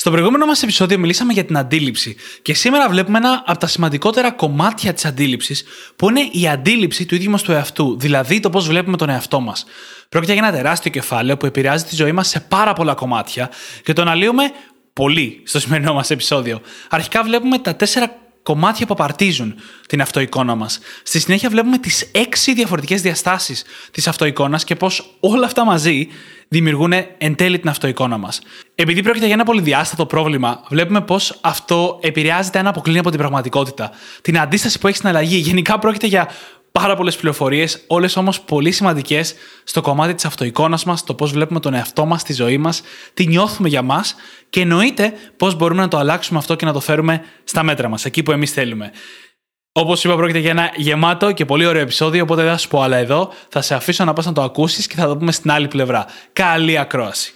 Στο προηγούμενο μας επεισόδιο μιλήσαμε για την αντίληψη και σήμερα βλέπουμε ένα από τα σημαντικότερα κομμάτια της αντίληψης που είναι η αντίληψη του ίδιου μας του εαυτού, δηλαδή το πώς βλέπουμε τον εαυτό μας. Πρόκειται για ένα τεράστιο κεφάλαιο που επηρεάζει τη ζωή μας σε πάρα πολλά κομμάτια και το αναλύουμε πολύ στο σημερινό μας επεισόδιο. Αρχικά βλέπουμε τα τέσσερα κομμάτια που απαρτίζουν την αυτοεικόνα μας. Στη συνέχεια βλέπουμε τις έξι διαφορετικές διαστάσεις της αυτοεικόνας και πώς όλα αυτά μαζί δημιουργούν εν τέλει την αυτοεικόνα μας. Επειδή πρόκειται για ένα πολυδιάστατο πρόβλημα, βλέπουμε πώς αυτό επηρεάζεται αν αποκλίνει από την πραγματικότητα. Την αντίσταση που έχει στην αλλαγή. Γενικά πρόκειται για πάρα πολλές πληροφορίες, όλες όμως πολύ σημαντικές στο κομμάτι της αυτοεικόνας μας, το πώς βλέπουμε τον εαυτό μας, τη ζωή μας, τι νιώθουμε για μας και εννοείται πώς μπορούμε να το αλλάξουμε αυτό και να το φέρουμε στα μέτρα μας, εκεί που εμείς θέλουμε. Όπως είπα, πρόκειται για ένα γεμάτο και πολύ ωραίο επεισόδιο, οπότε δεν θα σου πω άλλα εδώ. Θα σε αφήσω να πας να το ακούσεις και θα το πούμε στην άλλη πλευρά. Καλή ακρόαση.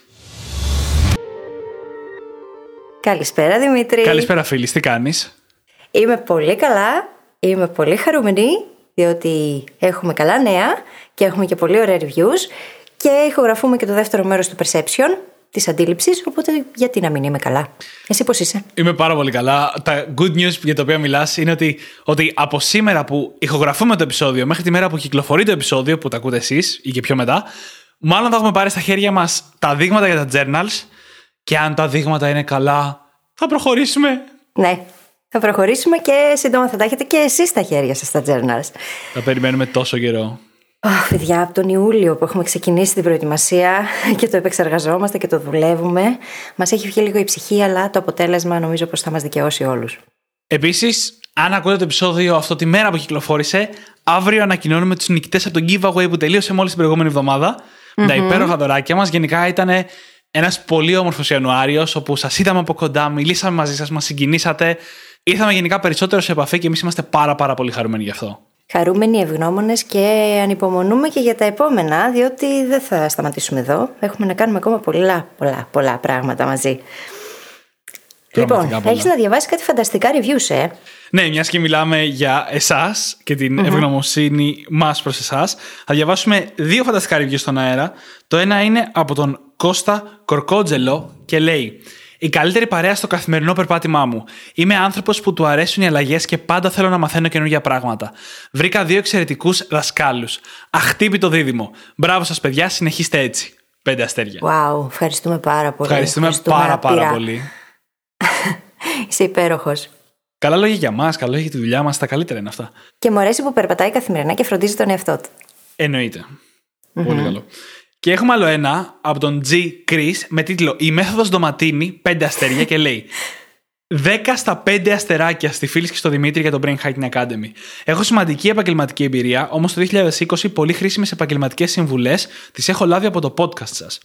Καλησπέρα Δημήτρη. Καλησπέρα φίλη, τι κάνεις; Είμαι πολύ καλά, είμαι πολύ χαρούμενη διότι έχουμε καλά νέα και έχουμε και πολύ ωραία reviews και ηχογραφούμε και το δεύτερο μέρος του Perception της αντίληψης. Οπότε, γιατί να μην είμαι καλά. Εσύ πώς είσαι; Είμαι πάρα πολύ καλά. Τα good news για τα οποία μιλάς είναι ότι, ότι από σήμερα που ηχογραφούμε το επεισόδιο μέχρι τη μέρα που κυκλοφορεί το επεισόδιο, που τα ακούτε εσείς ή και πιο μετά, μάλλον θα έχουμε πάρει στα χέρια μας τα δείγματα για τα journals. Και αν τα δείγματα είναι καλά, θα προχωρήσουμε. Ναι, θα προχωρήσουμε και σύντομα θα τα έχετε και εσείς στα χέρια σας στα journals. Θα περιμένουμε τόσο καιρό. Αχ, παιδιά, από τον Ιούλιο που έχουμε ξεκινήσει την προετοιμασία και το επεξεργαζόμαστε και το δουλεύουμε, μας έχει βγει λίγο η ψυχή, αλλά το αποτέλεσμα νομίζω πως θα μας δικαιώσει όλους. Επίσης, αν ακούτε το επεισόδιο αυτό τη μέρα που κυκλοφόρησε, αύριο ανακοινώνουμε τους νικητές από τον giveaway που τελείωσε μόλις την προηγούμενη εβδομάδα. Mm-hmm. Τα υπέροχα δωράκια μας. Γενικά ήταν ένας πολύ όμορφος Ιανουάριος, όπου σας είδαμε από κοντά, μιλήσαμε μαζί σας, μας συγκινήσατε. Ήρθαμε γενικά περισσότερο σε επαφή και εμείς είμαστε πάρα, πάρα πολύ χαρούμενοι γι' αυτό. Χαρούμενοι, ευγνώμονες και ανυπομονούμε και για τα επόμενα, διότι δεν θα σταματήσουμε εδώ. Έχουμε να κάνουμε ακόμα πολλά, πολλά, πολλά πράγματα μαζί. Λοιπόν, έχεις να διαβάσεις κάτι φανταστικά reviews, ε; Ναι, μιας και μιλάμε για εσάς και την mm ευγνωμοσύνη μας προς εσάς, θα διαβάσουμε δύο φανταστικά reviews στον αέρα. Το ένα είναι από τον Κώστα Κορκότζελο και λέει: η καλύτερη παρέα στο καθημερινό περπάτημά μου. Είμαι άνθρωπος που του αρέσουν οι αλλαγές και πάντα θέλω να μαθαίνω καινούργια πράγματα. Βρήκα δύο εξαιρετικούς δασκάλους. Αχτύπητο δίδυμο. Μπράβο σας, παιδιά, συνεχίστε έτσι. Πέντε αστέρια. Wow, ευχαριστούμε πάρα πολύ. Ευχαριστούμε, ευχαριστούμε πάρα, πάρα πολύ. Είσαι υπέροχος. Καλά λόγια για μας, καλά λόγια για τη δουλειά μας, τα καλύτερα είναι αυτά. Και μου αρέσει που περπατάει καθημερινά και φροντίζει τον εαυτό του. Εννοείται. Mm-hmm. Πολύ καλό. Και έχουμε άλλο ένα από τον G. Chris με τίτλο Η μέθοδος Ντοματίνη, 5 αστέρια και λέει 10 στα 5 αστεράκια στη φίλη και στο Δημήτρη για το Brain Hacking Academy. Έχω σημαντική επαγγελματική εμπειρία, όμως το 2020 πολύ χρήσιμες επαγγελματικές συμβουλές τις έχω λάβει από το podcast σας.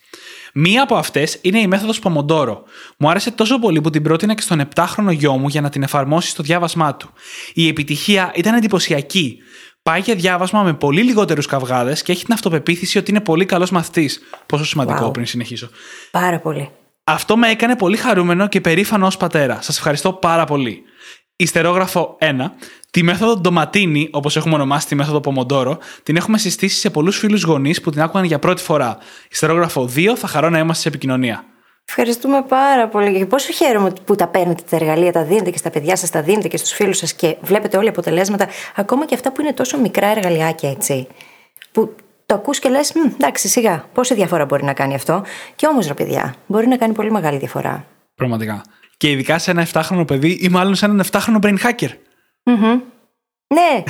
Μία από αυτές είναι η μέθοδος Pomodoro. Μου άρεσε τόσο πολύ που την πρότεινα και στον 7χρονο γιο μου για να την εφαρμόσει στο διάβασμά του. Η επιτυχία ήταν εντυπωσιακή πάει για διάβασμα με πολύ λιγότερους καυγάδες και έχει την αυτοπεποίθηση ότι είναι πολύ καλός μαθητής. Πόσο σημαντικό πριν συνεχίσω. Πάρα πολύ. Αυτό με έκανε πολύ χαρούμενο και περήφανο ως πατέρα. Σας ευχαριστώ πάρα πολύ. Ιστερόγραφο 1. Τη μέθοδο Ντοματίνη, όπως έχουμε ονομάσει τη μέθοδο Πομοντόρο, την έχουμε συστήσει σε πολλούς φίλους γονείς που την άκουγαν για πρώτη φορά. Ιστερόγραφο 2. Θα χαρώ να είμαστε σε επικοινωνία. Ευχαριστούμε πάρα πολύ. Και πόσο χαίρομαι που τα παίρνετε τα εργαλεία, τα δίνετε και στα παιδιά σας, τα δίνετε και στους φίλους σας και βλέπετε όλοι αποτελέσματα, ακόμα και αυτά που είναι τόσο μικρά εργαλειάκια, έτσι. Που το ακούς και λες, εντάξει, σιγά, πόση διαφορά μπορεί να κάνει αυτό. Και όμως, ρε παιδιά, μπορεί να κάνει πολύ μεγάλη διαφορά. Πραγματικά. Και ειδικά σε ένα 7χρονο παιδί ή μάλλον σε έναν 7χρονο brain hacker. Mm-hmm. Ναι,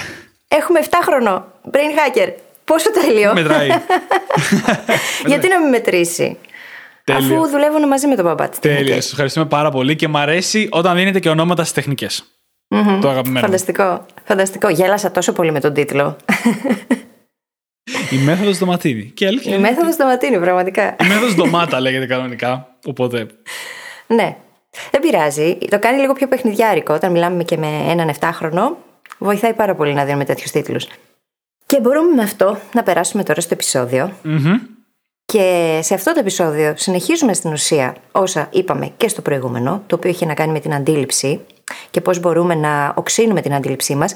έχουμε 7χρονο brain hacker. Πόσο τέλειο. Μετράει. Γιατί να μην μετρήσει; Τέλειο. Αφού δουλεύουν μαζί με τον παπά της. Τέλεια. Σας ευχαριστούμε πάρα πολύ και μου αρέσει όταν δίνετε και ονόματα στις τεχνικές. Mm-hmm. Το αγαπημένο. Φανταστικό. Φανταστικό. Γέλασα τόσο πολύ με τον τίτλο. Η μέθοδος Ντοματίνη. Και αλήθεια. Η μέθοδος Ντοματίνη, πραγματικά. Η μέθοδος Ντομάτα λέγεται κανονικά. Οπότε. Ναι. Δεν πειράζει. Το κάνει λίγο πιο παιχνιδιάρικο όταν μιλάμε και με έναν 7χρονο. Βοηθάει πάρα πολύ να δίνουμε τέτοιους τίτλους. Και μπορούμε με αυτό να περάσουμε τώρα στο επεισόδιο. Και σε αυτό το επεισόδιο συνεχίζουμε στην ουσία όσα είπαμε και στο προηγούμενο, το οποίο είχε να κάνει με την αντίληψη και πώς μπορούμε να οξύνουμε την αντίληψή μας.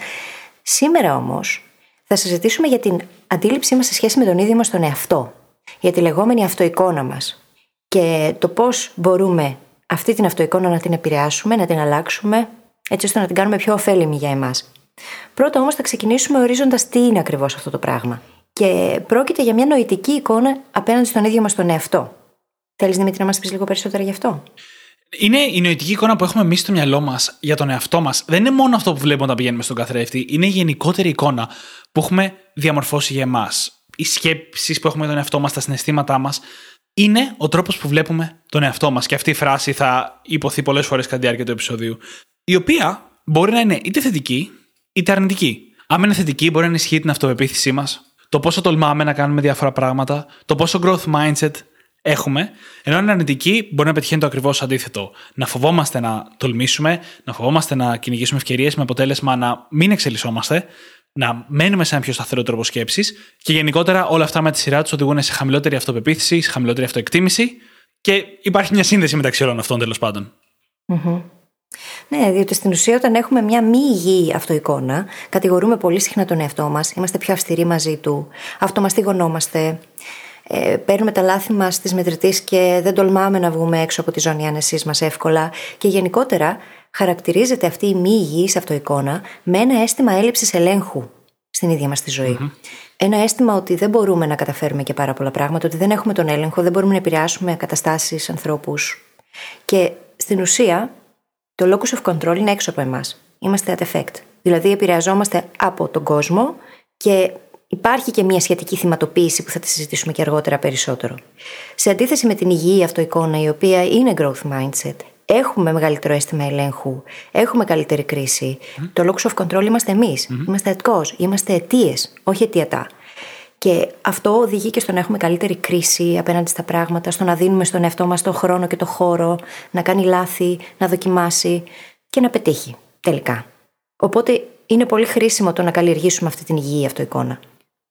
Σήμερα όμως θα συζητήσουμε για την αντίληψή μας σε σχέση με τον ίδιο μας τον εαυτό, για τη λεγόμενη αυτοεικόνα μας και το πώς μπορούμε αυτή την αυτοεικόνα να την επηρεάσουμε, να την αλλάξουμε, έτσι ώστε να την κάνουμε πιο ωφέλιμη για εμάς. Πρώτα όμως θα ξεκινήσουμε ορίζοντας τι είναι ακριβώς αυτό το πράγμα. Και πρόκειται για μια νοητική εικόνα απέναντι στον ίδιο μας τον εαυτό. Θέλεις, Δημήτρη, να μας πεις λίγο περισσότερα γι' αυτό; Είναι η νοητική εικόνα που έχουμε εμείς στο μυαλό μας για τον εαυτό μας. Δεν είναι μόνο αυτό που βλέπουμε όταν πηγαίνουμε στον καθρέφτη. Είναι η γενικότερη εικόνα που έχουμε διαμορφώσει για εμάς. Οι σκέψεις που έχουμε για τον εαυτό μας, τα συναισθήματά μας. Είναι ο τρόπος που βλέπουμε τον εαυτό μας. Και αυτή η φράση θα υποθεί πολλές φορές κατά τη διάρκεια του επεισοδίου. Η οποία μπορεί να είναι είτε θετική είτε αρνητική. Αν είναι θετική, μπορεί να ενισχύει την αυτοπεποίθησή μας, το πόσο τολμάμε να κάνουμε διάφορα πράγματα, το πόσο growth mindset έχουμε, ενώ είναι αρνητική μπορεί να πετυχαίνει το ακριβώς αντίθετο. Να φοβόμαστε να τολμήσουμε, να φοβόμαστε να κυνηγήσουμε ευκαιρίες με αποτέλεσμα να μην εξελισσόμαστε, να μένουμε σε ένα πιο σταθερό τρόπο σκέψης και γενικότερα όλα αυτά με τη σειρά τους οδηγούν σε χαμηλότερη αυτοπεποίθηση, σε χαμηλότερη αυτοεκτίμηση και υπάρχει μια σύνδεση μεταξύ όλων αυτών τέλος πάντων. Ναι, διότι στην ουσία όταν έχουμε μια μη υγιή αυτοεικόνα, κατηγορούμε πολύ συχνά τον εαυτό μας, είμαστε πιο αυστηροί μαζί του, αυτομαστιγωνόμαστε, ε, παίρνουμε τα λάθη μας τη μετρητή και δεν τολμάμε να βγούμε έξω από τη ζώνη άνεσής μας εύκολα. Και γενικότερα χαρακτηρίζεται αυτή η μη υγιής αυτοεικόνα με ένα αίσθημα έλλειψης ελέγχου στην ίδια μας τη ζωή. Ένα αίσθημα ότι δεν μπορούμε να καταφέρουμε και πάρα πολλά πράγματα, ότι δεν έχουμε τον έλεγχο, δεν μπορούμε να επηρεάσουμε καταστάσεις, ανθρώπους. Και στην ουσία το locus of control είναι έξω από εμάς. Είμαστε at effect. Δηλαδή επηρεαζόμαστε από τον κόσμο και υπάρχει και μια σχετική θυματοποίηση που θα τη συζητήσουμε και αργότερα περισσότερο. Σε αντίθεση με την υγιή αυτοεικόνα, η οποία είναι growth mindset, έχουμε μεγαλύτερο αίσθημα ελέγχου, έχουμε καλύτερη κρίση. Το locus of control είμαστε εμείς. Είμαστε at cause, είμαστε αιτίες, όχι αιτιατά. Και αυτό οδηγεί και στο να έχουμε καλύτερη κρίση απέναντι στα πράγματα, στο να δίνουμε στον εαυτό μας τον χρόνο και τον χώρο, να κάνει λάθη, να δοκιμάσει και να πετύχει τελικά. Οπότε είναι πολύ χρήσιμο το να καλλιεργήσουμε αυτή την υγιή αυτοεικόνα.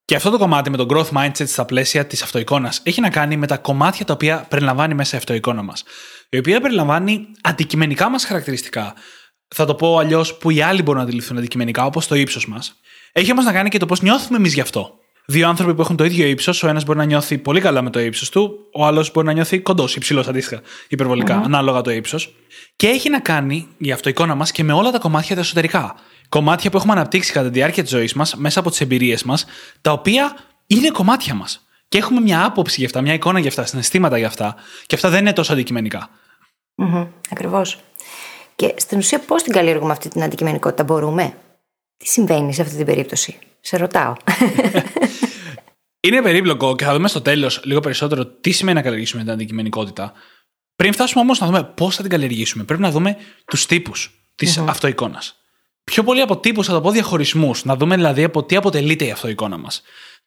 Και αυτό το κομμάτι με το growth mindset στα πλαίσια της αυτοεικόνας έχει να κάνει με τα κομμάτια τα οποία περιλαμβάνει μέσα η αυτοεικόνα μας. Η οποία περιλαμβάνει αντικειμενικά μας χαρακτηριστικά. Θα το πω αλλιώς που οι άλλοι μπορούν να αντιληφθούν αντικειμενικά, όπως το ύψος μας. Έχει όμως να κάνει και το πώς νιώθουμε εμείς γι' αυτό δύο άνθρωποι που έχουν το ίδιο ύψος, ο ένας μπορεί να νιώθει πολύ καλά με το ύψος του, ο άλλος μπορεί να νιώθει κοντός, υψηλός αντίστοιχα, ανάλογα το ύψος. Και έχει να κάνει η αυτοεικόνα μας και με όλα τα κομμάτια τα εσωτερικά. Κομμάτια που έχουμε αναπτύξει κατά τη διάρκεια της ζωής μας, μέσα από τις εμπειρίες μας, τα οποία είναι κομμάτια μας. Και έχουμε μια άποψη για αυτά, μια εικόνα για αυτά, συναισθήματα για αυτά. Και αυτά δεν είναι τόσο αντικειμενικά. Mm-hmm, Ακριβώς. Και στην ουσία, πώς την καλλιεργούμε αυτή την αντικειμενικότητα, μπορούμε; Τι συμβαίνει σε αυτή την περίπτωση; Σε ρωτάω. Είναι περίπλοκο και θα δούμε στο τέλος λίγο περισσότερο τι σημαίνει να καλλιεργήσουμε την αντικειμενικότητα. Πριν φτάσουμε όμως να δούμε πώς θα την καλλιεργήσουμε, πρέπει να δούμε τους τύπους της mm-hmm. αυτοεικόνας. Πιο πολύ από τύπους θα το πω διαχωρισμούς, να δούμε δηλαδή από τι αποτελείται η αυτοεικόνα μας.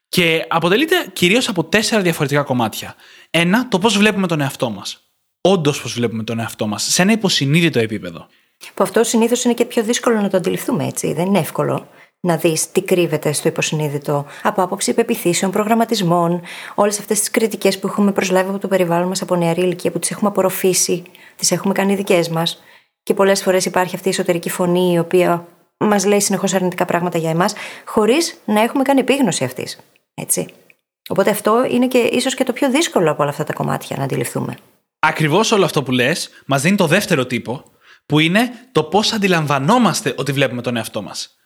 Και αποτελείται κυρίως από τέσσερα διαφορετικά κομμάτια. Ένα, το πώς βλέπουμε τον εαυτό μας. Όντως, πώς βλέπουμε τον εαυτό μας, σε ένα υποσυνείδητο επίπεδο. Που αυτό συνήθως είναι και πιο δύσκολο να το αντιληφθούμε έτσι. Δεν είναι εύκολο να δεις τι κρύβεται στο υποσυνείδητο από άποψη πεπιθήσεων, προγραμματισμών, όλες αυτές τις κριτικές που έχουμε προσλάβει από το περιβάλλον μας από νεαρή ηλικία, που τις έχουμε απορροφήσει, τις έχουμε κάνει δικές μας. Και πολλές φορές υπάρχει αυτή η εσωτερική φωνή η οποία μας λέει συνεχώς αρνητικά πράγματα για εμάς, χωρίς να έχουμε κάνει επίγνωση αυτής. Έτσι. Οπότε αυτό είναι και ίσως και το πιο δύσκολο από όλα αυτά τα κομμάτια να αντιληφθούμε. Ακριβώς όλο αυτό που λες μας δίνει το δεύτερο τύπο, που είναι το πώς αντιλαμβανόμαστε ότι βλέπουμε τον εαυτό μας.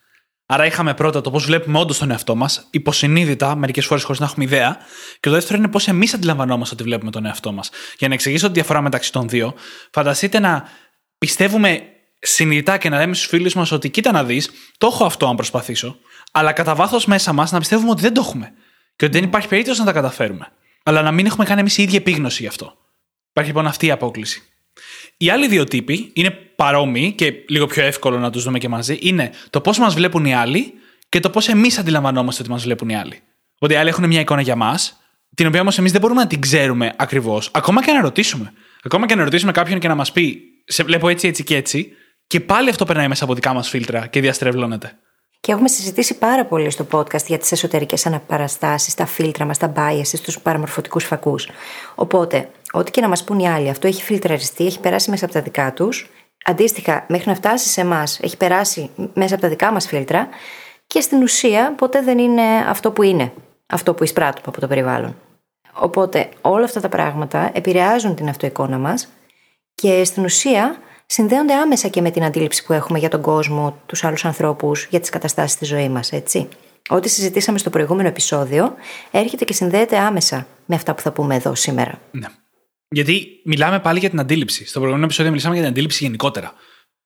Άρα είχαμε πρώτα το πώς βλέπουμε όντως τον εαυτό μας, υποσυνείδητα, μερικές φορές χωρίς να έχουμε ιδέα. Και το δεύτερο είναι πώς εμείς αντιλαμβανόμαστε ότι βλέπουμε τον εαυτό μας. Για να εξηγήσω τη διαφορά μεταξύ των δύο, φανταστείτε να πιστεύουμε συνειδητά και να λέμε στους φίλους μας ότι κοίτα να δεις, το έχω αυτό αν προσπαθήσω, αλλά κατά βάθος μέσα μας να πιστεύουμε ότι δεν το έχουμε. Και ότι δεν υπάρχει περίπτωση να τα καταφέρουμε. Αλλά να μην έχουμε κάνει εμείς η ίδια επίγνωση γι' αυτό. Υπάρχει λοιπόν αυτή η απόκληση. Οι άλλοι δύο τύποι είναι παρόμοιοι και λίγο πιο εύκολο να τους δούμε και μαζί. Είναι το πώς μας βλέπουν οι άλλοι και το πώς εμείς αντιλαμβανόμαστε ότι μας βλέπουν οι άλλοι. Ότι οι άλλοι έχουν μια εικόνα για μας, την οποία όμως εμείς δεν μπορούμε να την ξέρουμε ακριβώς, ακόμα και να ρωτήσουμε. Ακόμα και να ρωτήσουμε κάποιον και να μας πει, Σε βλέπω έτσι, έτσι και έτσι, και πάλι αυτό περνάει μέσα από δικά μας φίλτρα και διαστρεβλώνεται. Και έχουμε συζητήσει πάρα πολύ στο podcast για τις εσωτερικές αναπαραστάσεις, τα φίλτρα μας, τα biases, τους παραμορφωτικούς φακούς. Οπότε, ό,τι και να μας πούν οι άλλοι, αυτό έχει φιλτραριστεί, έχει περάσει μέσα από τα δικά τους. Αντίστοιχα, μέχρι να φτάσει σε εμάς, έχει περάσει μέσα από τα δικά μας φίλτρα και στην ουσία ποτέ δεν είναι αυτό που είναι, αυτό που εισπράττουμε από το περιβάλλον. Οπότε όλα αυτά τα πράγματα επηρεάζουν την αυτοεικόνα μας και στην ουσία συνδέονται άμεσα και με την αντίληψη που έχουμε για τον κόσμο, τους άλλους ανθρώπους, για τις καταστάσεις στη ζωή μας, έτσι. Ό,τι συζητήσαμε στο προηγούμενο επεισόδιο έρχεται και συνδέεται άμεσα με αυτά που θα πούμε εδώ σήμερα. Ναι. Γιατί μιλάμε πάλι για την αντίληψη. Στο προηγούμενο επεισόδιο μιλήσαμε για την αντίληψη γενικότερα.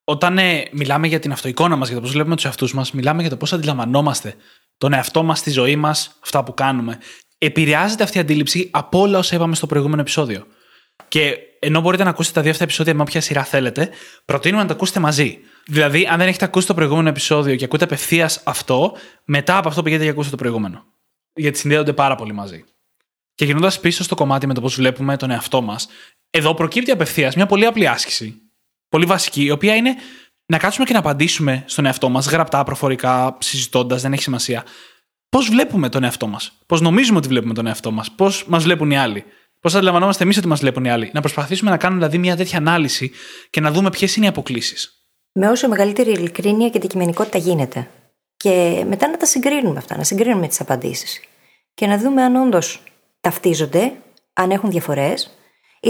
Όταν ε, μιλάμε για την αυτοεικόνα μας, για το πώς βλέπουμε τους εαυτούς μας, μιλάμε για το πώς αντιλαμβανόμαστε τον εαυτό μας, τη ζωή μας, αυτά που κάνουμε. Επηρεάζεται αυτή η αντίληψη από όλα όσα είπαμε στο προηγούμενο επεισόδιο. Και ενώ μπορείτε να ακούσετε τα δύο αυτά επεισόδια με όποια σειρά θέλετε, προτείνουμε να τα ακούσετε μαζί. Δηλαδή, αν δεν έχετε ακούσει το προηγούμενο επεισόδιο και ακούτε απευθείας αυτό, μετά από αυτό πηγαίνετε και ακούσετε το προηγούμενο. Γιατί συνδέονται πάρα πολύ μαζί. Και γυρνώντας πίσω στο κομμάτι με το πώς βλέπουμε τον εαυτό μας, εδώ προκύπτει απευθείας μια πολύ απλή άσκηση. Πολύ βασική, η οποία είναι να κάτσουμε και να απαντήσουμε στον εαυτό μας, γραπτά, προφορικά, συζητώντας, δεν έχει σημασία. Πώς βλέπουμε τον εαυτό μας, πώς νομίζουμε ότι βλέπουμε τον εαυτό μας, πώς μας βλέπουν οι άλλοι; Πώς αντιλαμβανόμαστε εμείς ότι μας βλέπουν οι άλλοι; Να προσπαθήσουμε να κάνουμε δηλαδή μια τέτοια ανάλυση και να δούμε ποιες είναι οι αποκλήσεις. Με όσο μεγαλύτερη ειλικρίνεια και αντικειμενικότητα γίνεται. Και μετά να τα συγκρίνουμε αυτά, να συγκρίνουμε τις απαντήσεις. Και να δούμε αν όντως ταυτίζονται, αν έχουν διαφορές.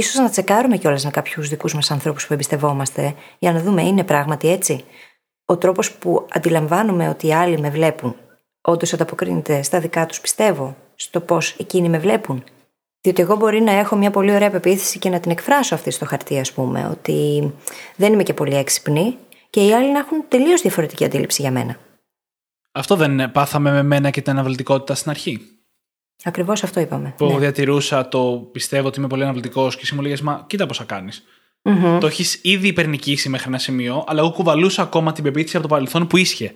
σω να τσεκάρουμε κιόλας με κάποιους δικούς μας ανθρώπους που εμπιστευόμαστε, για να δούμε είναι πράγματι έτσι. Ο τρόπος που αντιλαμβάνομαι ότι οι άλλοι με βλέπουν, όντως ανταποκρίνεται στα δικά τους πιστεύω, στο πώς εκείνοι με βλέπουν. Διότι εγώ μπορεί να έχω μια πολύ ωραία πεποίθηση και να την εκφράσω αυτή στο χαρτί, ας πούμε, ότι δεν είμαι και πολύ έξυπνη και οι άλλοι να έχουν τελείως διαφορετική αντίληψη για μένα. Αυτό δεν πάθαμε με μένα και την αναβλητικότητα στην αρχή. Ακριβώς αυτό είπαμε. Που ναι. διατηρούσα το πιστεύω ότι είμαι πολύ αναβλητικό και εσύ μου λέγε Μα κοίτα πόσα κάνεις. Το έχεις ήδη υπερνικήσει μέχρι ένα σημείο, αλλά εγώ κουβαλούσα ακόμα την πεποίθηση από το παρελθόν που ίσχυε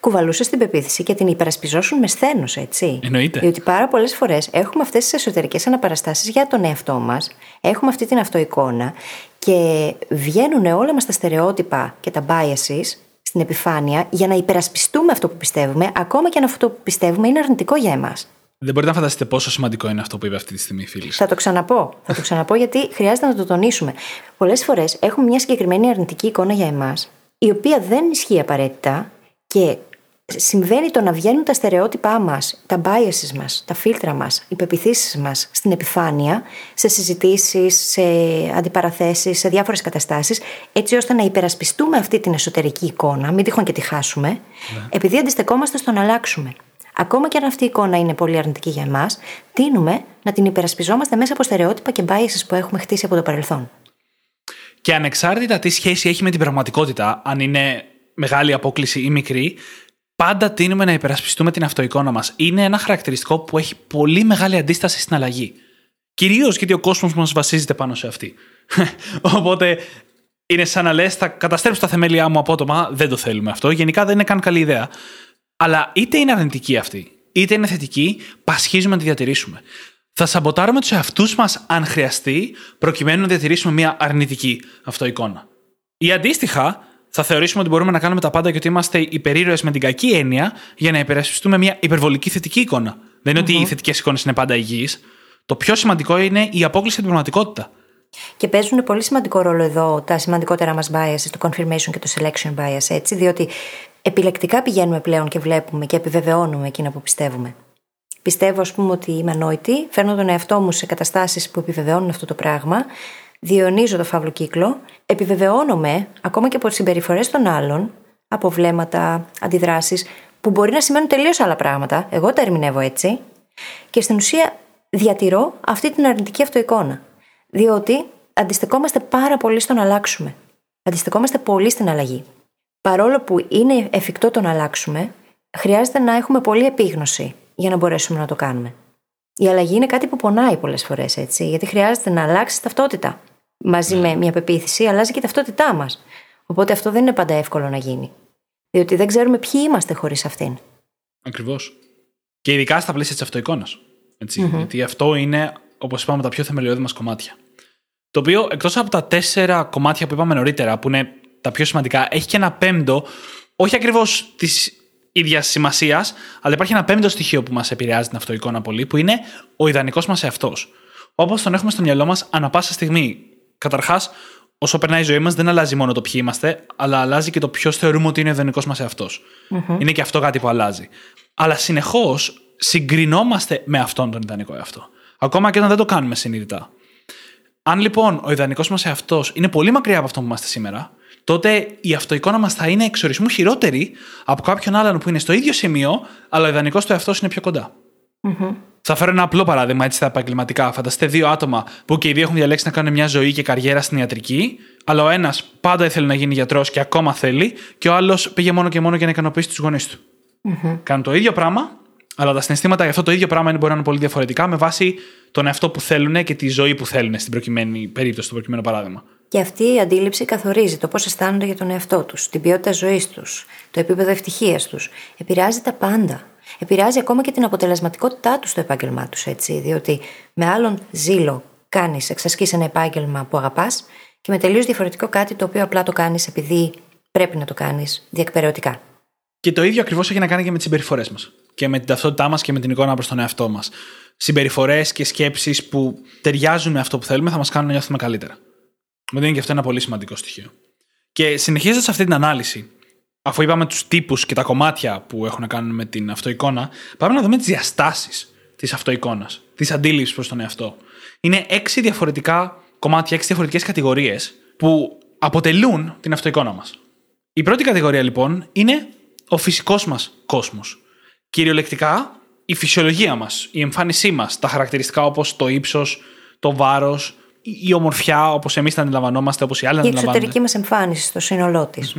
κουβαλούσες την πεποίθηση και την υπερασπιζόσουν με σθένος, έτσι. Εννοείται. Διότι πάρα πολλές φορές έχουμε αυτές τις εσωτερικές αναπαραστάσεις για τον εαυτό μας, έχουμε αυτή την αυτοεικόνα και βγαίνουν όλα μας τα στερεότυπα και τα biases στην επιφάνεια για να υπερασπιστούμε αυτό που πιστεύουμε, ακόμα και αν αυτό που πιστεύουμε είναι αρνητικό για εμάς. Δεν μπορείτε να φανταστείτε πόσο σημαντικό είναι αυτό που είπε αυτή τη στιγμή, φίλη. Θα το ξαναπώ. Θα το ξαναπώ γιατί χρειάζεται να το τονίσουμε. Πολλές φορές έχουμε μια συγκεκριμένη αρνητική εικόνα για εμάς, η οποία δεν ισχύει απαραίτητα και συμβαίνει το να βγαίνουν τα στερεότυπά μας, τα biases μας, τα φίλτρα μας, οι πεπιθήσεις μας στην επιφάνεια, σε συζητήσεις, σε αντιπαραθέσεις, σε διάφορες καταστάσεις, έτσι ώστε να υπερασπιστούμε αυτή την εσωτερική εικόνα, μην τυχόν και τη χάσουμε, ναι. επειδή αντιστεκόμαστε στο να αλλάξουμε. Ακόμα και αν αυτή η εικόνα είναι πολύ αρνητική για εμάς, τίνουμε να την υπερασπιζόμαστε μέσα από στερεότυπα και biases που έχουμε χτίσει από το παρελθόν. Και ανεξάρτητα τι σχέση έχει με την πραγματικότητα, αν είναι μεγάλη απόκληση ή μικρή, πάντα τίνουμε να υπερασπιστούμε την αυτοεικόνα μας. Είναι ένα χαρακτηριστικό που έχει πολύ μεγάλη αντίσταση στην αλλαγή. Κυρίως γιατί ο κόσμος μας βασίζεται πάνω σε αυτή. Οπότε είναι σαν να λες: Θα καταστρέψω τα θεμέλια μου απότομα. Δεν το θέλουμε αυτό. Γενικά δεν είναι καν καλή ιδέα. Αλλά είτε είναι αρνητική αυτή, είτε είναι θετική, πασχίζουμε να τη διατηρήσουμε. Θα σαμποτάρουμε τους εαυτούς μας αν χρειαστεί, προκειμένου να διατηρήσουμε μια αρνητική αυτοεικόνα. Ή αντίστοιχα, θα θεωρήσουμε ότι μπορούμε να κάνουμε τα πάντα και ότι είμαστε υπερήρωες με την κακή έννοια για να υπερασπιστούμε μια υπερβολική θετική εικόνα. Δεν ειναι ότι οι θετικές εικόνες είναι πάντα υγιείς. Το πιο σημαντικό είναι η απόκληση από την πραγματικότητα. Και παίζουν πολύ σημαντικό ρόλο εδώ τα σημαντικότερα μας biases, το confirmation και το selection bias, έτσι, διότι επιλεκτικά πηγαίνουμε πλέον και βλέπουμε και επιβεβαιώνουμε εκείνα που πιστεύουμε. Πιστεύω, ας πούμε, ότι είμαι ανόητη, φέρνω τον εαυτό μου σε καταστάσεις που επιβεβαιώνουν αυτό το πράγμα διονύζω το φαύλο κύκλο, επιβεβαιώνομαι ακόμα και από τι συμπεριφορές των άλλων, από βλέμματα, αντιδράσεις, που μπορεί να σημαίνουν τελείως άλλα πράγματα. Εγώ τα ερμηνεύω έτσι. Και στην ουσία διατηρώ αυτή την αρνητική αυτοεικόνα. Διότι αντιστεκόμαστε πάρα πολύ στο να αλλάξουμε. Αντιστεκόμαστε πολύ στην αλλαγή. Παρόλο που είναι εφικτό το να αλλάξουμε, χρειάζεται να έχουμε πολύ επίγνωση για να μπορέσουμε να το κάνουμε. Η αλλαγή είναι κάτι που πονάει πολλές φορές, έτσι, γιατί χρειάζεται να αλλάξει ταυτότητα μαζί με μια πεποίθηση, αλλάζει και η ταυτότητά μας. Οπότε αυτό δεν είναι πάντα εύκολο να γίνει. Διότι δεν ξέρουμε ποιοι είμαστε χωρίς αυτήν. Ακριβώς. Και ειδικά στα πλαίσια της αυτοεικόνας. Γιατί αυτό είναι, όπως είπαμε, τα πιο θεμελιώδη μας κομμάτια. Το οποίο εκτός από τα τέσσερα κομμάτια που είπαμε νωρίτερα, που είναι τα πιο σημαντικά, έχει και ένα πέμπτο, όχι ακριβώς της ίδιας σημασίας, αλλά υπάρχει ένα πέμπτο στοιχείο που μας επηρεάζει την αυτοεικόνα πολύ, που είναι ο ιδανικός μας εαυτός. Όπως τον έχουμε στο μυαλό μας ανα πάσα στιγμή. Καταρχάς, όσο περνάει η ζωή μας, δεν αλλάζει μόνο το ποιοι είμαστε, αλλά αλλάζει και το ποιος θεωρούμε ότι είναι ο ιδανικός μας εαυτο Είναι και αυτό κάτι που αλλάζει. Αλλά συνεχώς συγκρινόμαστε με αυτόν τον ιδανικό εαυτό. Ακόμα και όταν δεν το κάνουμε συνειδητά. Αν λοιπόν ο ιδανικός μας εαυτός είναι πολύ μακριά από αυτό που είμαστε σήμερα, τότε η αυτοεικόνα μας θα είναι εξορισμού χειρότερη από κάποιον άλλον που είναι στο ίδιο σημείο, αλλά ο ιδανικός του εαυτός είναι πιο κοντα Θα φέρω ένα απλό παράδειγμα έτσι στα επαγγελματικά. Φανταστείτε δύο άτομα που και οι δύο έχουν διαλέξει να κάνουν μια ζωή και καριέρα στην ιατρική, αλλά ο ένας πάντα ήθελε να γίνει γιατρός και ακόμα θέλει, και ο άλλος πήγε μόνο και μόνο για να ικανοποιήσει τους γονείς του. mm Κάνουν το ίδιο πράγμα, αλλά τα συναισθήματα για αυτό το ίδιο πράγμα μπορεί να είναι πολύ διαφορετικά με βάση τον εαυτό που θέλουν και τη ζωή που θέλουν στην προκειμένη περίπτωση, στο προκειμένο παράδειγμα. Και αυτή η αντίληψη καθορίζει το πώς αισθάνονται για τον εαυτό τους, την ποιότητα ζωής τους, το επίπεδο ευτυχίας τους. Επηρεάζει τα πάντα. Επηρεάζει ακόμα και την αποτελεσματικότητά τους στο επάγγελμά τους, έτσι. Διότι με άλλον ζήλο κάνεις, εξασκείς ένα επάγγελμα που αγαπάς και με τελείως διαφορετικό κάτι το οποίο απλά το κάνεις επειδή πρέπει να το κάνεις διεκπαιρεωτικά. Και το ίδιο ακριβώς έχει να κάνει και με τις συμπεριφορές μας. Και με την ταυτότητά μας και με την εικόνα προς τον εαυτό μας. Συμπεριφορές και σκέψεις που ταιριάζουν με αυτό που θέλουμε θα μας κάνουν να νιώθουμε καλύτερα. Μου δίνει και αυτό ένα πολύ σημαντικό στοιχείο. Και συνεχίζοντα αυτή την ανάλυση, αφού είπαμε τους τύπους και τα κομμάτια που έχουν να κάνουν με την αυτοεικόνα, πάμε να δούμε τις διαστάσεις της αυτοεικόνας, τη αντίληψη προς τον εαυτό. Είναι έξι διαφορετικά κομμάτια, έξι διαφορετικές κατηγορίες που αποτελούν την αυτοεικόνα μας. Η πρώτη κατηγορία λοιπόν είναι ο φυσικός μας κόσμος. Κυριολεκτικά η φυσιολογία μας, η εμφάνισή μας, τα χαρακτηριστικά όπως το ύψος, το βάρος, η ομορφιά όπως εμείς την αντιλαμβανόμαστε, όπως οι άλλοι την αντιλαμβάνονται. Η εξωτερική μας εμφάνιση στο σύνολό της.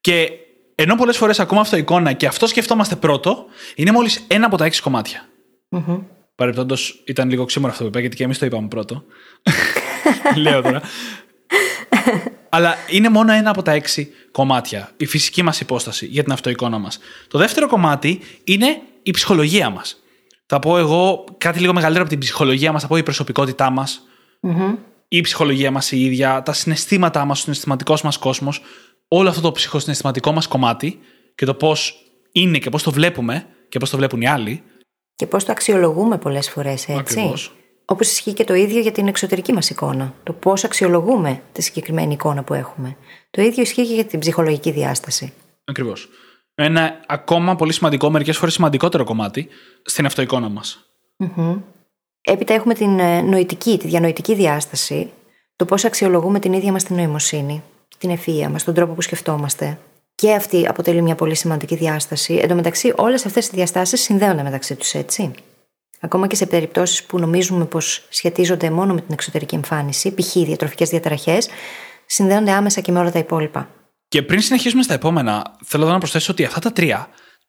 Και ενώ πολλές φορές ακούμε αυτό εικόνα και αυτό σκεφτόμαστε πρώτο, είναι μόλις ένα από τα έξι κομμάτια. Mm-hmm. Παρεπτόντω ήταν λίγο ξύμορο αυτό που είπα, γιατί και εμείς το είπαμε πρώτο. Λέω τώρα. Αλλά είναι μόνο ένα από τα έξι κομμάτια. Η φυσική μας υπόσταση για την αυτοεικόνα μας. Το δεύτερο κομμάτι είναι η ψυχολογία μας. Θα πω εγώ κάτι λίγο μεγαλύτερο από την ψυχολογία μας, θα πω η προσωπικότητά μας, mm-hmm. η ψυχολογία μας η ίδια, τα συναισθήματά μας, ο συναισθηματικός μας κόσμος, όλο αυτό το ψυχοσυναισθηματικό μας κομμάτι και το πώς είναι και πώς το βλέπουμε και πώς το βλέπουν οι άλλοι. Και πώς το αξιολογούμε πολλές φορές, έτσι. Όπως ισχύει και το ίδιο για την εξωτερική μας εικόνα. Το πώς αξιολογούμε τη συγκεκριμένη εικόνα που έχουμε. Το ίδιο ισχύει και για την ψυχολογική διάσταση. Ακριβώς. Ένα ακόμα πολύ σημαντικό, μερικές φορές σημαντικότερο κομμάτι στην αυτοεικόνα μας. Mm-hmm. Έπειτα έχουμε την ε, νοητική, τη διανοητική διάσταση, το πώς αξιολογούμε την ίδια μας την νοημοσύνη, την ευφυα μας, τον τρόπο που σκεφτόμαστε. Και αυτή αποτελεί μια πολύ σημαντική διάσταση. Εν τω μεταξύ, όλες αυτές οι διαστάσεις συνδέονται μεταξύ τους, έτσι. Ακόμα και σε περιπτώσεις που νομίζουμε πως σχετίζονται μόνο με την εξωτερική εμφάνιση, π.χ. διατροφικές διαταραχές, συνδέονται άμεσα και με όλα τα υπόλοιπα. Και πριν συνεχίσουμε στα επόμενα, θέλω εδώ να προσθέσω ότι αυτά τα τρία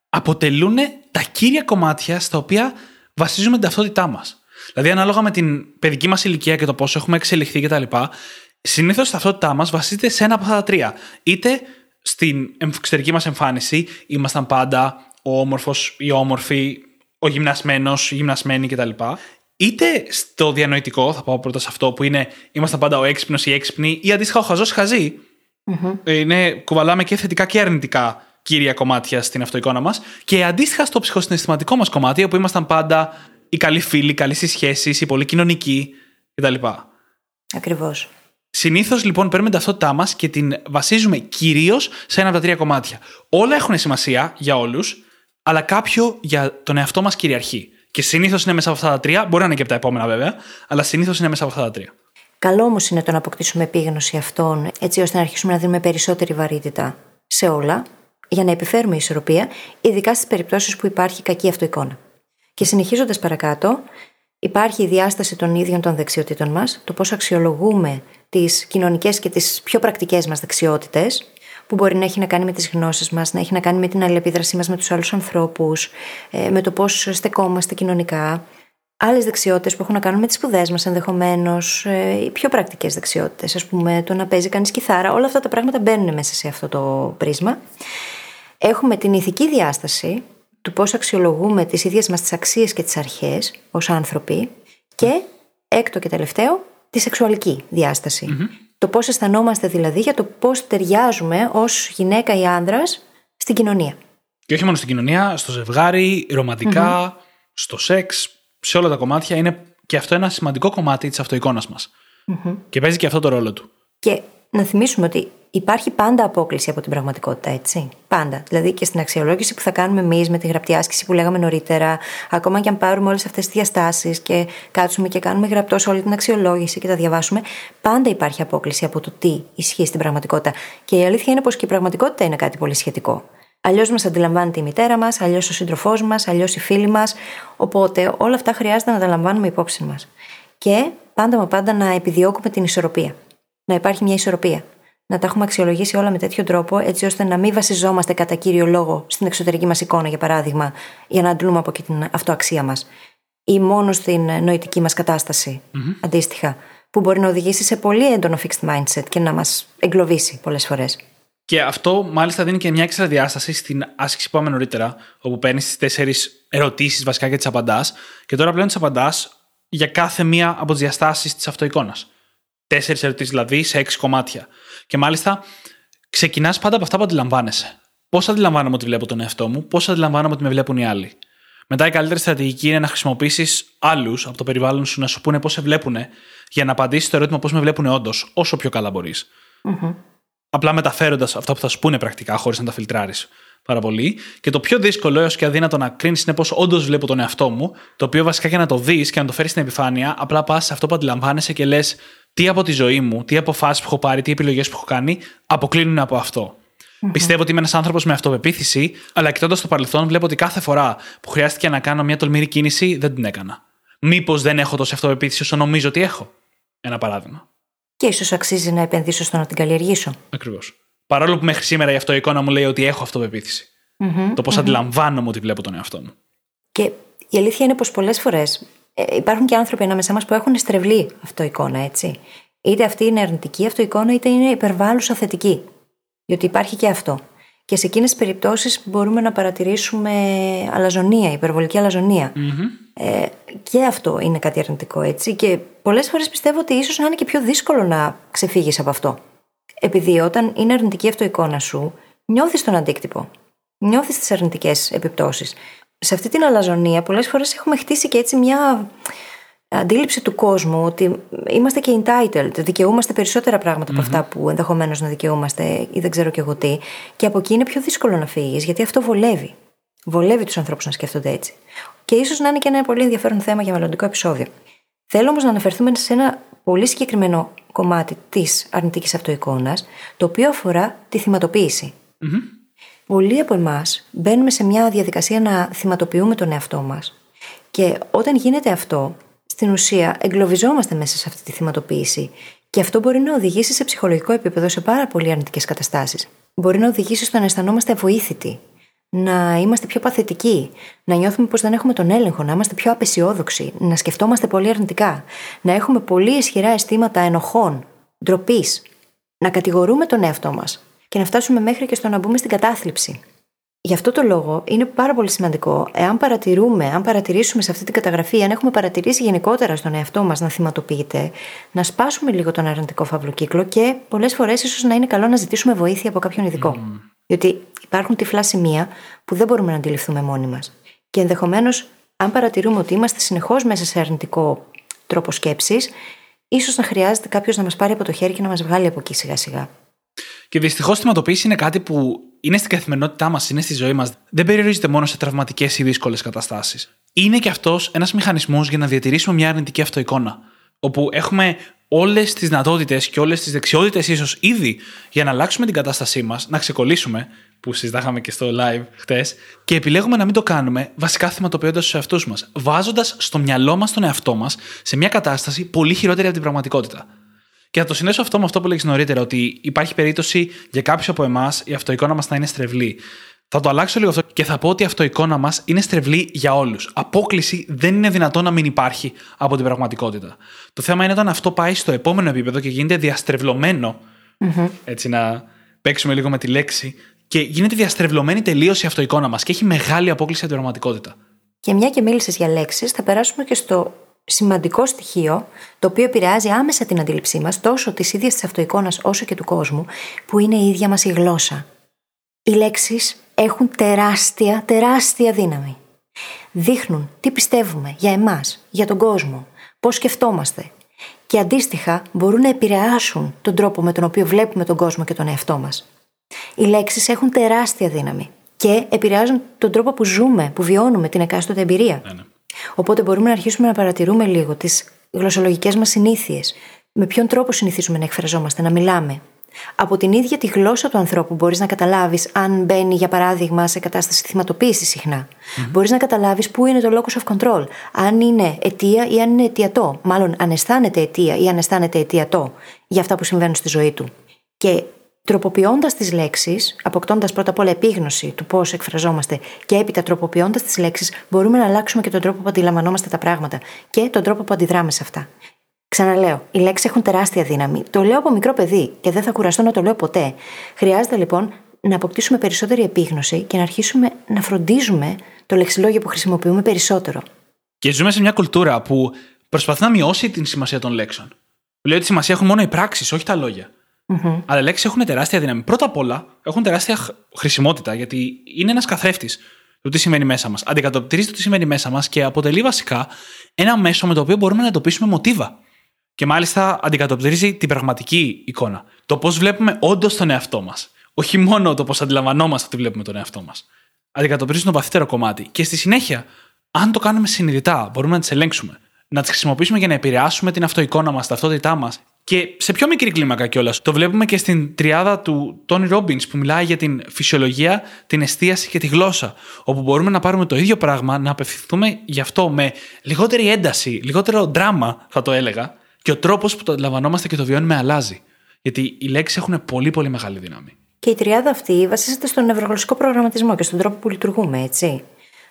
αποτελούν τα κύρια κομμάτια στα οποία βασίζουμε την ταυτότητά μας. Δηλαδή, ανάλογα με την παιδική μας ηλικία και το πόσο έχουμε εξελιχθεί κτλ., συνήθως η ταυτότητά μας βασίζεται σε ένα από αυτά τα τρία. Είτε στην εξωτερική μας εμφάνιση, ήμασταν πάντα ο όμορφος ή όμορφη, ο γυμνασμένος, η γυμνασμένη κτλ. Είτε στο διανοητικό, θα πάω πρώτα σε αυτό που είναι ήμασταν πάντα ο έξυπνος ή έξυπνη, ή αντίστοιχα ο χαζός χαζή. Mm-hmm. Είναι, κουβαλάμε και θετικά και αρνητικά κύρια κομμάτια στην αυτοεικόνα μας. Και αντίστοιχα στο ψυχοσυναισθηματικό μας κομμάτι, όπου ήμασταν πάντα οι καλοί φίλοι, καλοί στι σχέσεις, οι πολύ κοινωνικοί κτλ. Ακριβώς. Συνήθως λοιπόν παίρνουμε την ταυτότητά μας και την βασίζουμε κυρίως σε ένα από τα τρία κομμάτια. Όλα έχουν σημασία για όλους, αλλά κάποιο για τον εαυτό μας κυριαρχεί. Και συνήθως είναι μέσα από αυτά τα τρία, μπορεί να είναι και από τα επόμενα βέβαια, αλλά συνήθως είναι μέσα από αυτά τα τρία. Καλό όμως είναι το να αποκτήσουμε επίγνωση αυτών, έτσι ώστε να αρχίσουμε να δίνουμε περισσότερη βαρύτητα σε όλα, για να επιφέρουμε ισορροπία, ειδικά στις περιπτώσεις που υπάρχει κακή αυτοεικόνα. Και συνεχίζοντας παρακάτω, υπάρχει η διάσταση των ίδιων των δεξιοτήτων μας, το πώς αξιολογούμε τις κοινωνικές και τις πιο πρακτικές μας δεξιότητες, που μπορεί να έχει να κάνει με τις γνώσεις μας, να έχει να κάνει με την αλληλεπίδρασή μας με τους άλλους ανθρώπους, ε, με το πώς στεκόμαστε κοινωνικά. Άλλες δεξιότητες που έχουν να κάνουν με τις σπουδές μας ενδεχομένως, ε, οι πιο πρακτικές δεξιότητες, ας πούμε, το να παίζει κανείς κιθάρα, όλα αυτά τα πράγματα μπαίνουν μέσα σε αυτό το πρίσμα. Έχουμε την ηθική διάσταση, του πώς αξιολογούμε τις ίδιες μας τις αξίες και τις αρχές ως άνθρωποι και έκτο και τελευταίο τη σεξουαλική Το πώς αισθανόμαστε δηλαδή για το πώς ταιριάζουμε ως γυναίκα ή άνδρας στην κοινωνία. Και όχι μόνο στην κοινωνία, στο ζευγάρι, ρομαντικα στο σεξ, σε όλα τα κομμάτια. Είναι και αυτό ένα σημαντικό κομμάτι της αυτοεικόνας μας. Και παίζει και αυτό το ρόλο του. Και να θυμίσουμε ότι υπάρχει πάντα απόκληση από την πραγματικότητα, έτσι. Πάντα. Δηλαδή και στην αξιολόγηση που θα κάνουμε εμείς με τη γραπτή άσκηση που λέγαμε νωρίτερα, ακόμα και αν πάρουμε όλες αυτές τις διαστάσεις και κάτσουμε και κάνουμε γραπτός σε όλη την αξιολόγηση και τα διαβάσουμε, πάντα υπάρχει απόκληση από το τι ισχύει στην πραγματικότητα. Και η αλήθεια είναι πως και η πραγματικότητα είναι κάτι πολύ σχετικό. Αλλιώς μας αντιλαμβάνεται η μητέρα μας, αλλιώς ο σύντροφός μας, αλλιώς οι φίλοι μας. Οπότε όλα αυτά χρειάζεται να τα λαμβάνουμε υπόψη μας. Και πάντα μα πάντα να επιδιώκουμε την ισορροπία. Να υπάρχει μια ισορροπία. Να τα έχουμε αξιολογήσει όλα με τέτοιο τρόπο, έτσι ώστε να μην βασιζόμαστε κατά κύριο λόγο στην εξωτερική μας εικόνα, για παράδειγμα, για να αντλούμε από εκεί την αυτοαξία μας. Ή μόνο στην νοητική μας κατασταση αντίστοιχα, που μπορεί να οδηγήσει σε πολύ έντονο fixed mindset και να μας εγκλωβίσει πολλές φορές. Και αυτό μάλιστα δίνει και μια έξτρα διάσταση στην άσκηση που είπαμε νωρίτερα, όπου παίρνεις τις τέσσερις ερωτήσεις βασικά και τις απαντάς, και τώρα πλέον τις απαντάς για κάθε μία από τις διαστάσεις της αυτοεικόνας. Τέσσερις ερωτήσεις δηλαδή σε έξι κομμάτια. Και μάλιστα ξεκινάς πάντα από αυτά που αντιλαμβάνεσαι. Πώς αντιλαμβάνομαι ότι βλέπω τον εαυτό μου, πώς αντιλαμβάνομαι ότι με βλέπουν οι άλλοι. Μετά η καλύτερη στρατηγική είναι να χρησιμοποιήσεις άλλους από το περιβάλλον σου να σου πούνε πώς σε βλέπουν για να απαντήσεις το ερώτημα πώς με βλέπουν όντως, όσο πιο καλά μπορείς απλά μεταφέροντας αυτά που θα σου πούνε πρακτικά, χωρίς να τα φιλτράρεις πάρα πολύ. Και το πιο δύσκολο έως και αδύνατο να κρίνεις είναι πώς όντως βλέπω τον εαυτό μου, το οποίο βασικά για να το δεις και να το φέρεις στην επιφάνεια, απλά πας σε αυτό που αντιλαμβάνεσαι και λες τι από τη ζωή μου, τι αποφάσεις που έχω πάρει, τι επιλογές που έχω κάνει, αποκλίνουν από αυτό. Mm-hmm. Πιστεύω ότι είμαι ένας άνθρωπος με αυτοπεποίθηση, αλλά κοιτώντα το παρελθόν, βλέπω ότι κάθε φορά που χρειάστηκε να κάνω μια τολμηρή κίνηση, δεν την έκανα. Μήπως δεν έχω τόση αυτοπεποίθηση όσο νομίζω ότι έχω. Ένα παράδειγμα και ίσως αξίζει να επενδύσω στο να την καλλιεργήσω. Ακριβώς. Παρόλο που μέχρι σήμερα η αυτό η εικόνα μου λέει ότι έχω αυτοπεποίθηση. Mm-hmm, το πώς mm-hmm. αντιλαμβάνομαι ότι βλέπω τον εαυτό μου. Και η αλήθεια είναι πως πολλές φορές ε, υπάρχουν και άνθρωποι ανάμεσά μας που έχουν στρεβλή αυτοεικόνα, έτσι. Είτε αυτή είναι αρνητική αυτοεικόνα, είτε είναι υπερβάλλουσα θετική. Διότι υπάρχει και αυτό. Και σε εκείνες τις περιπτώσεις μπορούμε να παρατηρήσουμε αλαζονία, υπερβολική Ε, και αυτό είναι κάτι αρνητικό έτσι. Και πολλές φορές πιστεύω ότι ίσως να είναι και πιο δύσκολο να ξεφύγεις από αυτό. Επειδή όταν είναι αρνητική αυτοεικόνα σου, νιώθεις τον αντίκτυπο. Νιώθεις τις αρνητικές επιπτώσεις. Σε αυτή την αλαζονία, πολλές φορές έχουμε χτίσει και έτσι μια αντίληψη του κόσμου ότι είμαστε και entitled, δικαιούμαστε περισσότερα πράγματα από αυτά που ενδεχομένως να δικαιούμαστε ή δεν ξέρω και εγώ τι. Και από εκεί είναι πιο δύσκολο να φύγεις, γιατί αυτό βολεύει. Βολεύει τους ανθρώπους να σκέφτονται έτσι. Και ίσως να είναι και ένα πολύ ενδιαφέρον θέμα για μελλοντικό επεισόδιο. Θέλω όμως να αναφερθούμε σε ένα πολύ συγκεκριμένο κομμάτι της αρνητικής αυτοεικόνας, το οποίο αφορά τη θυματοποίηση. Πολλοί από εμάς μπαίνουμε σε μια διαδικασία να θυματοποιούμε τον εαυτό μας. Και όταν γίνεται αυτό, στην ουσία εγκλωβιζόμαστε μέσα σε αυτή τη θυματοποίηση. Και αυτό μπορεί να οδηγήσει σε ψυχολογικό επίπεδο σε πάρα πολύ αρνητικές καταστάσεις. Μπορεί να οδηγήσει στο να αισθανόμαστε αβοήθητοι, να είμαστε πιο παθητικοί, να νιώθουμε πως δεν έχουμε τον έλεγχο, να είμαστε πιο απεσιόδοξοι, να σκεφτόμαστε πολύ αρνητικά, να έχουμε πολύ ισχυρά αισθήματα ενοχών, ντροπής, να κατηγορούμε τον εαυτό μας και να φτάσουμε μέχρι και στο να μπούμε στην κατάθλιψη. Γι' αυτό το λόγο είναι πάρα πολύ σημαντικό, εάν παρατηρούμε, αν παρατηρήσουμε σε αυτή την καταγραφή, αν έχουμε παρατηρήσει γενικότερα στον εαυτό μας να θυματοποιείται, να σπάσουμε λίγο τον αρνητικό φαύλο κύκλο και πολλές φορές ίσως να είναι καλό να ζητήσουμε βοήθεια από κάποιον ειδικό. Mm. Διότι υπάρχουν τυφλά σημεία που δεν μπορούμε να αντιληφθούμε μόνοι μας. Και ενδεχομένως, αν παρατηρούμε ότι είμαστε συνεχώς μέσα σε αρνητικό τρόπο σκέψης, ίσως να χρειάζεται κάποιος να μας πάρει από το χέρι και να μας βγάλει από εκεί σιγά σιγά. Και δυστυχώς η θυματοποίηση είναι κάτι που είναι στην καθημερινότητά μας, είναι στη ζωή μας. Δεν περιορίζεται μόνο σε τραυματικές ή δύσκολες καταστάσεις. Είναι και αυτός ένας μηχανισμός για να διατηρήσουμε μια αρνητική αυτοεικόνα. Όπου έχουμε όλες τις δυνατότητες και όλες τις δεξιότητες, ίσως ήδη, για να αλλάξουμε την κατάστασή μας, να ξεκολλήσουμε, που συζητάγαμε και στο live χτες, και επιλέγουμε να μην το κάνουμε, βασικά θυματοποιώντας τους εαυτούς μας. Βάζοντας στο μυαλό μας τον εαυτό μας σε μια κατάσταση πολύ χειρότερη από την πραγματικότητα. Και θα το συνέσω αυτό με αυτό που λέγεις νωρίτερα, ότι υπάρχει περίπτωση για κάποιους από εμάς η αυτοεικόνα μας να είναι στρεβλή. Θα το αλλάξω λίγο αυτό και θα πω ότι η αυτοεικόνα μας είναι στρεβλή για όλους. Απόκληση δεν είναι δυνατό να μην υπάρχει από την πραγματικότητα. Το θέμα είναι όταν αυτό πάει στο επόμενο επίπεδο και γίνεται διαστρεβλωμένο. Mm-hmm. Έτσι να παίξουμε λίγο με τη λέξη. Και γίνεται διαστρεβλωμένη τελείως η αυτοεικόνα μας και έχει μεγάλη απόκληση από την πραγματικότητα. Και μια και μίλησες για λέξεις, θα περάσουμε και στο σημαντικό στοιχείο, το οποίο επηρεάζει άμεσα την αντίληψή μας, τόσο της ίδιας της αυτοεικόνας όσο και του κόσμου, που είναι η ίδια μας η γλώσσα. Οι λέξεις έχουν τεράστια, τεράστια δύναμη. Δείχνουν τι πιστεύουμε για εμάς, για τον κόσμο, πώς σκεφτόμαστε. Και αντίστοιχα μπορούν να επηρεάσουν τον τρόπο με τον οποίο βλέπουμε τον κόσμο και τον εαυτό μας. Οι λέξεις έχουν τεράστια δύναμη και επηρεάζουν τον τρόπο που ζούμε, που βιώνουμε την εκάστοτε εμπειρία. Ναι, ναι. Οπότε μπορούμε να αρχίσουμε να παρατηρούμε λίγο τις γλωσσολογικές μας συνήθειες. Με ποιον τρόπο συνηθίζουμε να εκφραζόμαστε, να μιλάμε; Από την ίδια τη γλώσσα του ανθρώπου μπορείς να καταλάβεις αν μπαίνει, για παράδειγμα, σε κατάσταση θυματοποίησης συχνά. Mm-hmm. Μπορείς να καταλάβεις πού είναι το locus of control. Αν είναι αιτία ή αν είναι αιτιατό. Μάλλον αν αισθάνεται αιτία ή αν αισθάνεται αιτιατό για αυτά που συμβαίνουν στη ζωή του. Και τροποποιώντας τις λέξεις, αποκτώντας πρώτα απ' όλα επίγνωση του πώς εκφραζόμαστε και έπειτα τροποποιώντας τις λέξεις, μπορούμε να αλλάξουμε και τον τρόπο που αντιλαμβανόμαστε τα πράγματα και τον τρόπο που αντιδράμε σε αυτά. Ξαναλέω, οι λέξεις έχουν τεράστια δύναμη. Το λέω από μικρό παιδί και δεν θα κουραστώ να το λέω ποτέ. Χρειάζεται λοιπόν να αποκτήσουμε περισσότερη επίγνωση και να αρχίσουμε να φροντίζουμε το λεξιλόγιο που χρησιμοποιούμε περισσότερο. Και ζούμε σε μια κουλτούρα που προσπαθεί να μειώσει την σημασία των λέξεων. Λέει ότι σημασία έχουν μόνο οι πράξεις, όχι τα λόγια. Mm-hmm. Αλλά οι λέξεις έχουν τεράστια δύναμη. Πρώτα απ' όλα έχουν τεράστια χρησιμότητα γιατί είναι ένας καθρέφτης του τι σημαίνει μέσα μας. Αντικατοπτρίζει το τι σημαίνει μέσα μας και αποτελεί βασικά ένα μέσο με το οποίο μπορούμε να εντοπίσουμε μοτίβα. Και μάλιστα αντικατοπτρίζει την πραγματική εικόνα. Το πώς βλέπουμε όντως τον εαυτό μας. Όχι μόνο το πώς αντιλαμβανόμαστε ότι βλέπουμε τον εαυτό μας. Αντικατοπτρίζει το βαθύτερο κομμάτι. Και στη συνέχεια, αν το κάνουμε συνειδητά, μπορούμε να τις ελέγξουμε. Να τις χρησιμοποιήσουμε για να επηρεάσουμε την αυτοεικόνα μας, ταυτότητά μας και σε πιο μικρή κλίμακα κιόλας. Το βλέπουμε και στην τριάδα του Τόνι Ρόμπιν που μιλάει για την φυσιολογία, την εστίαση και τη γλώσσα. Όπου μπορούμε να πάρουμε το ίδιο πράγμα, να απευθυνθούμε γι' αυτό με λιγότερη ένταση, λιγότερο δράμα, θα το έλεγα, και ο τρόπος που το αντιλαμβανόμαστε και το βιώνουμε αλλάζει. Γιατί οι λέξεις έχουν πολύ πολύ μεγάλη δύναμη. Και η τριάδα αυτή βασίζεται στον νευρογλωσσικό προγραμματισμό και στον τρόπο που λειτουργούμε, έτσι.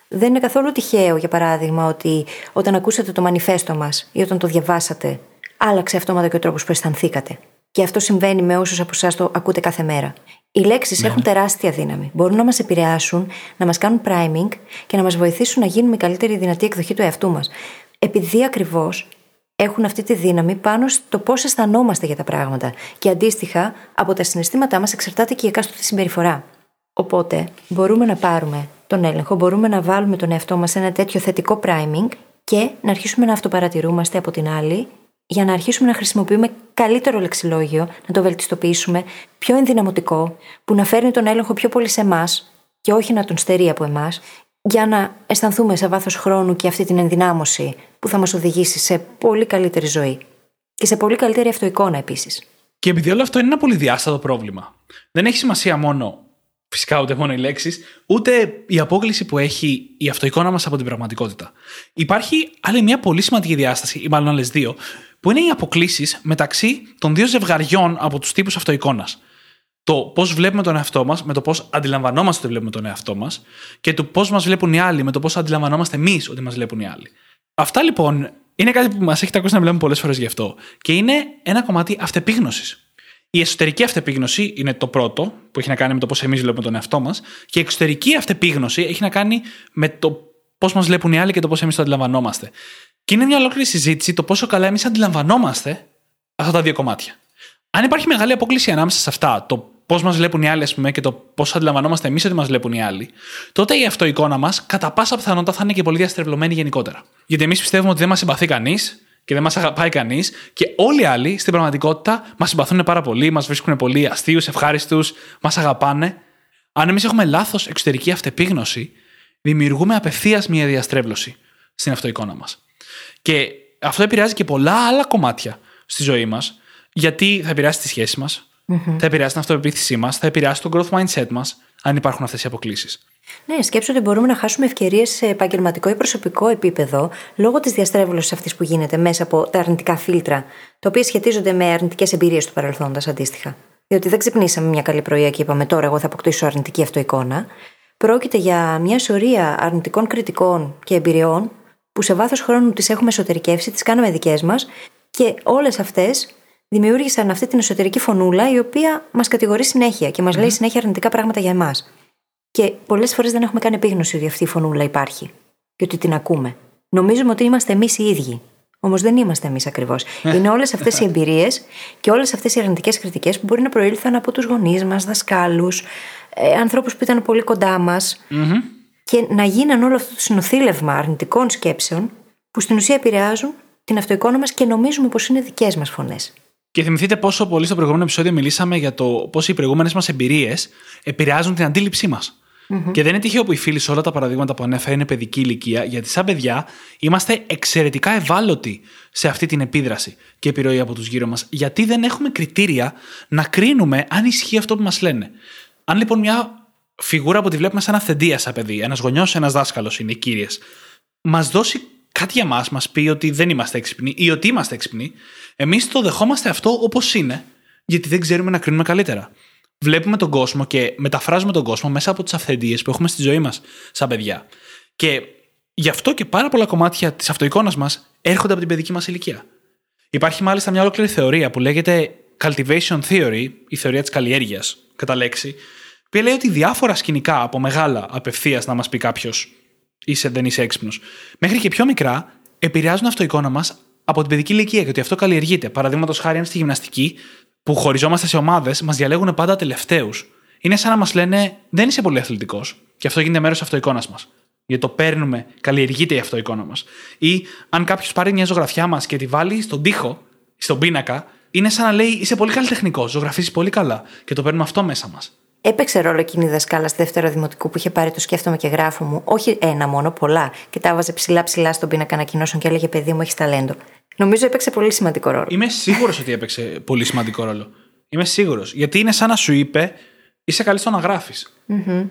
Δεν είναι καθόλου τυχαίο, για παράδειγμα, ότι όταν ακούσατε το μανιφέστο μας ή όταν το διαβάσατε, άλλαξε αυτόματα και ο τρόπος που αισθανθήκατε. Και αυτό συμβαίνει με όσους από εσάς το ακούτε κάθε μέρα. Οι λέξεις ναι. έχουν τεράστια δύναμη. Μπορούν να μας επηρεάσουν, να μας κάνουν priming και να μας βοηθήσουν να γίνουμε η καλύτερη δυνατή εκδοχή του εαυτού μας. Επειδή ακριβώς έχουν αυτή τη δύναμη πάνω στο πώς αισθανόμαστε για τα πράγματα. Και αντίστοιχα, από τα συναισθήματά μας εξαρτάται και η εκάστοτε συμπεριφορά. Οπότε, μπορούμε να πάρουμε τον έλεγχο, μπορούμε να βάλουμε τον εαυτό μας σε ένα τέτοιο θετικό priming και να αρχίσουμε να αυτοπαρατηρούμαστε από την άλλη για να αρχίσουμε να χρησιμοποιούμε καλύτερο λεξιλόγιο, να το βελτιστοποιήσουμε, πιο ενδυναμωτικό, που να φέρνει τον έλεγχο πιο πολύ σε εμάς και όχι να τον στερεί από εμάς, για να αισθανθούμε σε βάθος χρόνου και αυτή την ενδυνάμωση που θα μας οδηγήσει σε πολύ καλύτερη ζωή. Και σε πολύ καλύτερη αυτοεικόνα επίσης. Και επειδή όλο αυτό είναι ένα πολυδιάστατο πρόβλημα, δεν έχει σημασία μόνο Φυσικά ούτε μόνο οι λέξεις, ούτε η απόκληση που έχει η αυτοεικόνα μας από την πραγματικότητα. Υπάρχει άλλη μια πολύ σημαντική διάσταση, ή μάλλον άλλες δύο, που είναι οι αποκλήσεις μεταξύ των δύο ζευγαριών από τους τύπους αυτοεικόνας. Το πώς βλέπουμε τον εαυτό μας, με το πώς αντιλαμβανόμαστε ότι βλέπουμε τον εαυτό μας, και το πώς μας βλέπουν οι άλλοι, με το πώς αντιλαμβανόμαστε εμείς ότι μας βλέπουν οι άλλοι. Αυτά λοιπόν είναι κάτι που μας έχετε ακούσει να μιλάμε πολλές φορές γι' αυτό. Και είναι ένα κομμάτι αυτεπίγνωσης. Η εσωτερική αυτεπίγνωση είναι το πρώτο, που έχει να κάνει με το πώς εμείς βλέπουμε τον εαυτό μας, και η εξωτερική αυτεπίγνωση έχει να κάνει με το πώς μας βλέπουν οι άλλοι και το πώς εμείς το αντιλαμβανόμαστε. Και είναι μια ολόκληρη συζήτηση το πόσο καλά εμείς αντιλαμβανόμαστε αυτά τα δύο κομμάτια. Αν υπάρχει μεγάλη απόκληση ανάμεσα σε αυτά, το πώς μας βλέπουν οι άλλοι, ας πούμε, και το πώς αντιλαμβανόμαστε εμείς ότι μας βλέπουν οι άλλοι, τότε η αυτοεικόνα μας κατά πάσα πιθανότητα θα είναι και πολύ διαστρεβλωμένη γενικότερα. Γιατί εμείς πιστεύουμε ότι δεν μας συμπαθεί κανείς και δεν μας αγαπάει κανείς, και όλοι οι άλλοι στην πραγματικότητα μας συμπαθούν πάρα πολύ, μας βρίσκουν πολύ αστείους, ευχάριστους, μας αγαπάνε. Αν εμείς έχουμε λάθος εξωτερική αυτεπίγνωση, δημιουργούμε απευθείας μια διαστρέβλωση στην αυτοεικόνα μας. Και αυτό επηρεάζει και πολλά άλλα κομμάτια στη ζωή μας, γιατί θα επηρεάσει τη σχέση μας, mm-hmm. θα επηρεάσει την αυτοπεποίθησή μας, θα επηρεάσει το growth mindset μας, αν υπάρχουν αυτές οι αποκλήσεις. Ναι, σκέψω ότι μπορούμε να χάσουμε ευκαιρίες σε επαγγελματικό ή προσωπικό επίπεδο λόγω της διαστρέβλωσης αυτής που γίνεται μέσα από τα αρνητικά φίλτρα, τα οποία σχετίζονται με αρνητικές εμπειρίες του παρελθόντα αντίστοιχα. Διότι δεν ξυπνήσαμε μια καλή πρωία και είπαμε τώρα εγώ θα αποκτήσω αρνητική αυτοεικόνα. Πρόκειται για μια σωρία αρνητικών κριτικών και εμπειριών που σε βάθος χρόνου τις έχουμε εσωτερικεύσει, τις κάναμε δικές μας και όλες αυτές δημιούργησαν αυτή την εσωτερική φωνούλα η οποία μας κατηγορεί συνέχεια και μας λέει συνέχεια αρνητικά πράγματα για εμάς. Και πολλές φορές δεν έχουμε καν επίγνωση ότι αυτή η φωνούλα υπάρχει και ότι την ακούμε. Νομίζουμε ότι είμαστε εμείς οι ίδιοι. Όμως δεν είμαστε εμείς ακριβώς. Είναι όλες αυτές οι εμπειρίες και όλες αυτές οι αρνητικές κριτικές που μπορεί να προήλθαν από τους γονείς μας, δασκάλους, ε, ανθρώπους που ήταν πολύ κοντά μας και να γίναν όλο αυτό το συνοθήλευμα αρνητικών σκέψεων που στην ουσία επηρεάζουν την αυτοεικόνα μας και νομίζουμε πως είναι δικές μας φωνές. Και θυμηθείτε πόσο πολύ στο προηγούμενο επεισόδιο μιλήσαμε για το πώς οι προηγούμενες μας εμπειρίες επηρεάζουν την αντίληψή μας. Και δεν είναι τυχαίο που οι φίλοι σε όλα τα παραδείγματα που ανέφερα είναι παιδική ηλικία, γιατί σαν παιδιά είμαστε εξαιρετικά ευάλωτοι σε αυτή την επίδραση και επιρροή από τους γύρω μας, γιατί δεν έχουμε κριτήρια να κρίνουμε αν ισχύει αυτό που μας λένε. Αν λοιπόν μια φιγούρα που τη βλέπουμε σαν αυθεντία σαν παιδί, ένας γονιός, ένας δάσκαλος είναι οι κύριες, μας δώσει κάτι για μας, μας πει ότι δεν είμαστε έξυπνοι ή ότι είμαστε έξυπνοι, εμείς το δεχόμαστε αυτό όπως είναι, γιατί δεν ξέρουμε να κρίνουμε καλύτερα. Βλέπουμε τον κόσμο και μεταφράζουμε τον κόσμο μέσα από τις αυθεντίες που έχουμε στη ζωή μας σαν παιδιά. Και γι' αυτό και πάρα πολλά κομμάτια της αυτοεικόνας μας έρχονται από την παιδική μας ηλικία. Υπάρχει μάλιστα μια ολόκληρη θεωρία που λέγεται Cultivation Theory, η θεωρία της καλλιέργειας, κατά λέξη, που λέει ότι διάφορα σκηνικά από μεγάλα απευθείας να μας πει κάποιος είσαι, δεν είσαι έξυπνος, μέχρι και πιο μικρά επηρεάζουν αυτοεικόνα μας από την παιδική ηλικία και ότι αυτό καλλιεργείται. Παραδείγματος χάρη, αν στη γυμναστική που χωριζόμαστε σε ομάδες, μας διαλέγουν πάντα τελευταίους. Είναι σαν να μας λένε Δεν είσαι πολύ αθλητικός. Και αυτό γίνεται μέρος της αυτοεικόνας μας. Γιατί το παίρνουμε, καλλιεργείται η αυτοεικόνα μας. Ή αν κάποιος πάρει μια ζωγραφιά μας και τη βάλει στον τοίχο, στον πίνακα, είναι σαν να λέει Είσαι πολύ καλλιτεχνικός, ζωγραφίζεις πολύ καλά. Και το παίρνουμε αυτό μέσα μας. Έπαιξε ρόλο εκείνη η δασκάλα στη δεύτερο δημοτικού που είχε πάρει το σκέφτομαι και γράφω μου, όχι ένα μόνο, πολλά, και τα έβαζε ψηλά-ψηλά στον πίνακα ανακοινώσεων και έλεγε Παιδί μου, έχεις ταλέντο. Νομίζω έπαιξε πολύ σημαντικό ρόλο. Είμαι σίγουρος ότι έπαιξε πολύ σημαντικό ρόλο. Είμαι σίγουρος. Γιατί είναι σαν να σου είπε, είσαι καλή στο να γραφει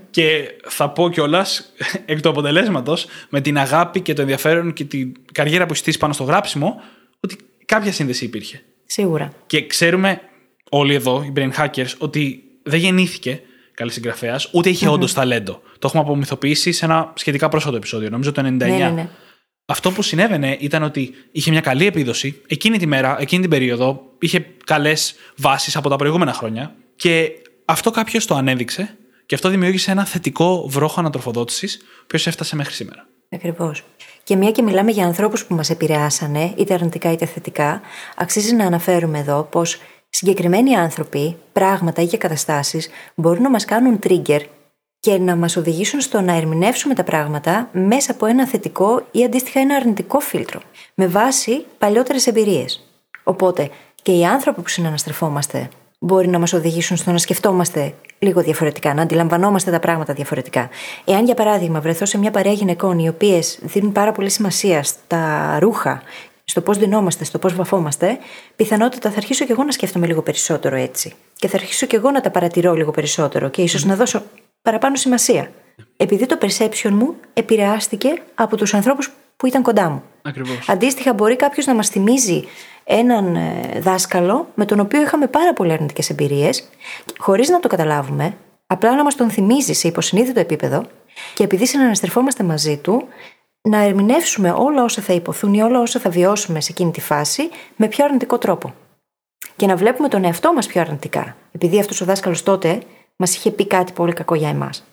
Και θα πω κιόλας, εκ του αποτελέσματος, με την αγάπη και το ενδιαφέρον και την καριέρα που στήσει πάνω στο γράψιμο, ότι κάποια σύνδεση υπήρχε. Σίγουρα. Και ξέρουμε όλοι εδώ, οι brain hackers, ότι δεν γεννήθηκε καλής συγγραφέας, ούτε είχε mm-hmm. όντως ταλέντο. Το έχουμε απομυθοποιήσει σε ένα σχετικά πρόσφατο επεισόδιο, νομίζω το 99. Ναι, ναι, ναι. Αυτό που συνέβαινε ήταν ότι είχε μια καλή επίδοση εκείνη τη μέρα, εκείνη την περίοδο, είχε καλές βάσεις από τα προηγούμενα χρόνια και αυτό κάποιος το ανέδειξε και αυτό δημιούργησε ένα θετικό βρόχο ανατροφοδότησης, ο οποίος έφτασε μέχρι σήμερα. Ακριβώς. Και μια και μιλάμε για ανθρώπους που μας επηρεάσανε, είτε αρνητικά είτε θετικά, αξίζει να αναφέρουμε εδώ πως συγκεκριμένοι άνθρωποι, πράγματα ή και καταστάσεις μπορούν να μας κάνουν trigger και να μας οδηγήσουν στο να ερμηνεύσουμε τα πράγματα μέσα από ένα θετικό ή αντίστοιχα ένα αρνητικό φίλτρο, με βάση παλιότερες εμπειρίες. Οπότε και οι άνθρωποι που συναναστρεφόμαστε μπορεί να μας οδηγήσουν στο να σκεφτόμαστε λίγο διαφορετικά, να αντιλαμβανόμαστε τα πράγματα διαφορετικά. Εάν, για παράδειγμα, βρεθώ σε μια παρέα γυναικών οι οποίες δίνουν πάρα πολύ σημασία στα ρούχα, στο πώς δινόμαστε, στο πώς βαφόμαστε, πιθανότατα θα αρχίσω και εγώ να σκέφτομαι λίγο περισσότερο έτσι. Και θα αρχίσω και εγώ να τα παρατηρώ λίγο περισσότερο και ίσως να δώσω παραπάνω σημασία. Επειδή το perception μου επηρεάστηκε από τους ανθρώπους που ήταν κοντά μου. Ακριβώς. Αντίστοιχα, μπορεί κάποιος να μας θυμίζει έναν ε, δάσκαλο με τον οποίο είχαμε πάρα πολύ αρνητικές εμπειρίες, χωρίς να το καταλάβουμε, απλά να μας τον θυμίζει σε υποσυνείδητο επίπεδο και επειδή συναναστρεφόμαστε μαζί του, να ερμηνεύσουμε όλα όσα θα υποθούν ή όλα όσα θα βιώσουμε σε εκείνη τη φάση με πιο αρνητικό τρόπο. Και να βλέπουμε τον εαυτό μας πιο αρνητικά. Επειδή αυτός ο δάσκαλος τότε μας είχε πει κάτι πολύ κακό για εμάς.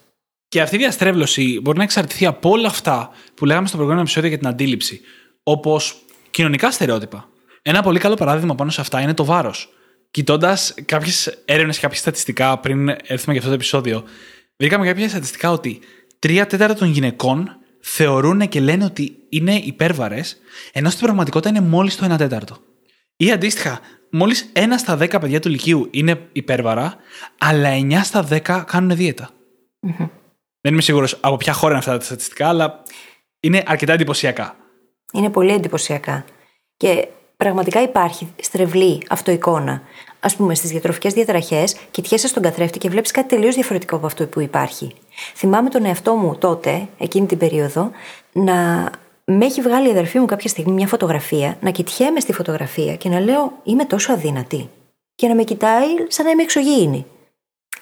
Και αυτή η διαστρέβλωση μπορεί να εξαρτηθεί από όλα αυτά που λέγαμε στο προηγούμενο επεισόδιο για την αντίληψη, όπως κοινωνικά στερεότυπα. Ένα πολύ καλό παράδειγμα πάνω σε αυτά είναι το βάρος. Κοιτώντας κάποιες έρευνες και κάποια στατιστικά πριν έρθουμε για αυτό το επεισόδιο, βρήκαμε κάποια στατιστικά ότι τρία τέταρτα των γυναικών θεωρούν και λένε ότι είναι υπέρβαρες, ενώ στην πραγματικότητα είναι μόλις το 1 τέταρτο. Ή αντίστοιχα, μόλις ένα στα 10 παιδιά του Λυκείου είναι υπέρβαρα, αλλά 9 στα 10 κάνουν δίαιτα. Mm-hmm. Δεν είμαι σίγουρος από ποια χώρα είναι αυτά τα στατιστικά, αλλά είναι αρκετά εντυπωσιακά. Είναι πολύ εντυπωσιακά. Και πραγματικά υπάρχει στρεβλή αυτοεικόνα. Α πούμε, στις διατροφικές διαταραχέ, κοιτιέσαι στον καθρέφτη και βλέπεις κάτι τελείως διαφορετικό από αυτό που υπάρχει. Θυμάμαι τον εαυτό μου τότε, εκείνη την περίοδο, να με έχει βγάλει η αδερφή μου κάποια στιγμή μια φωτογραφία, να κοιτιέμαι στη φωτογραφία και να λέω Είμαι τόσο αδύνατη. Και να με κοιτάει σαν να είμαι εξωγήινη.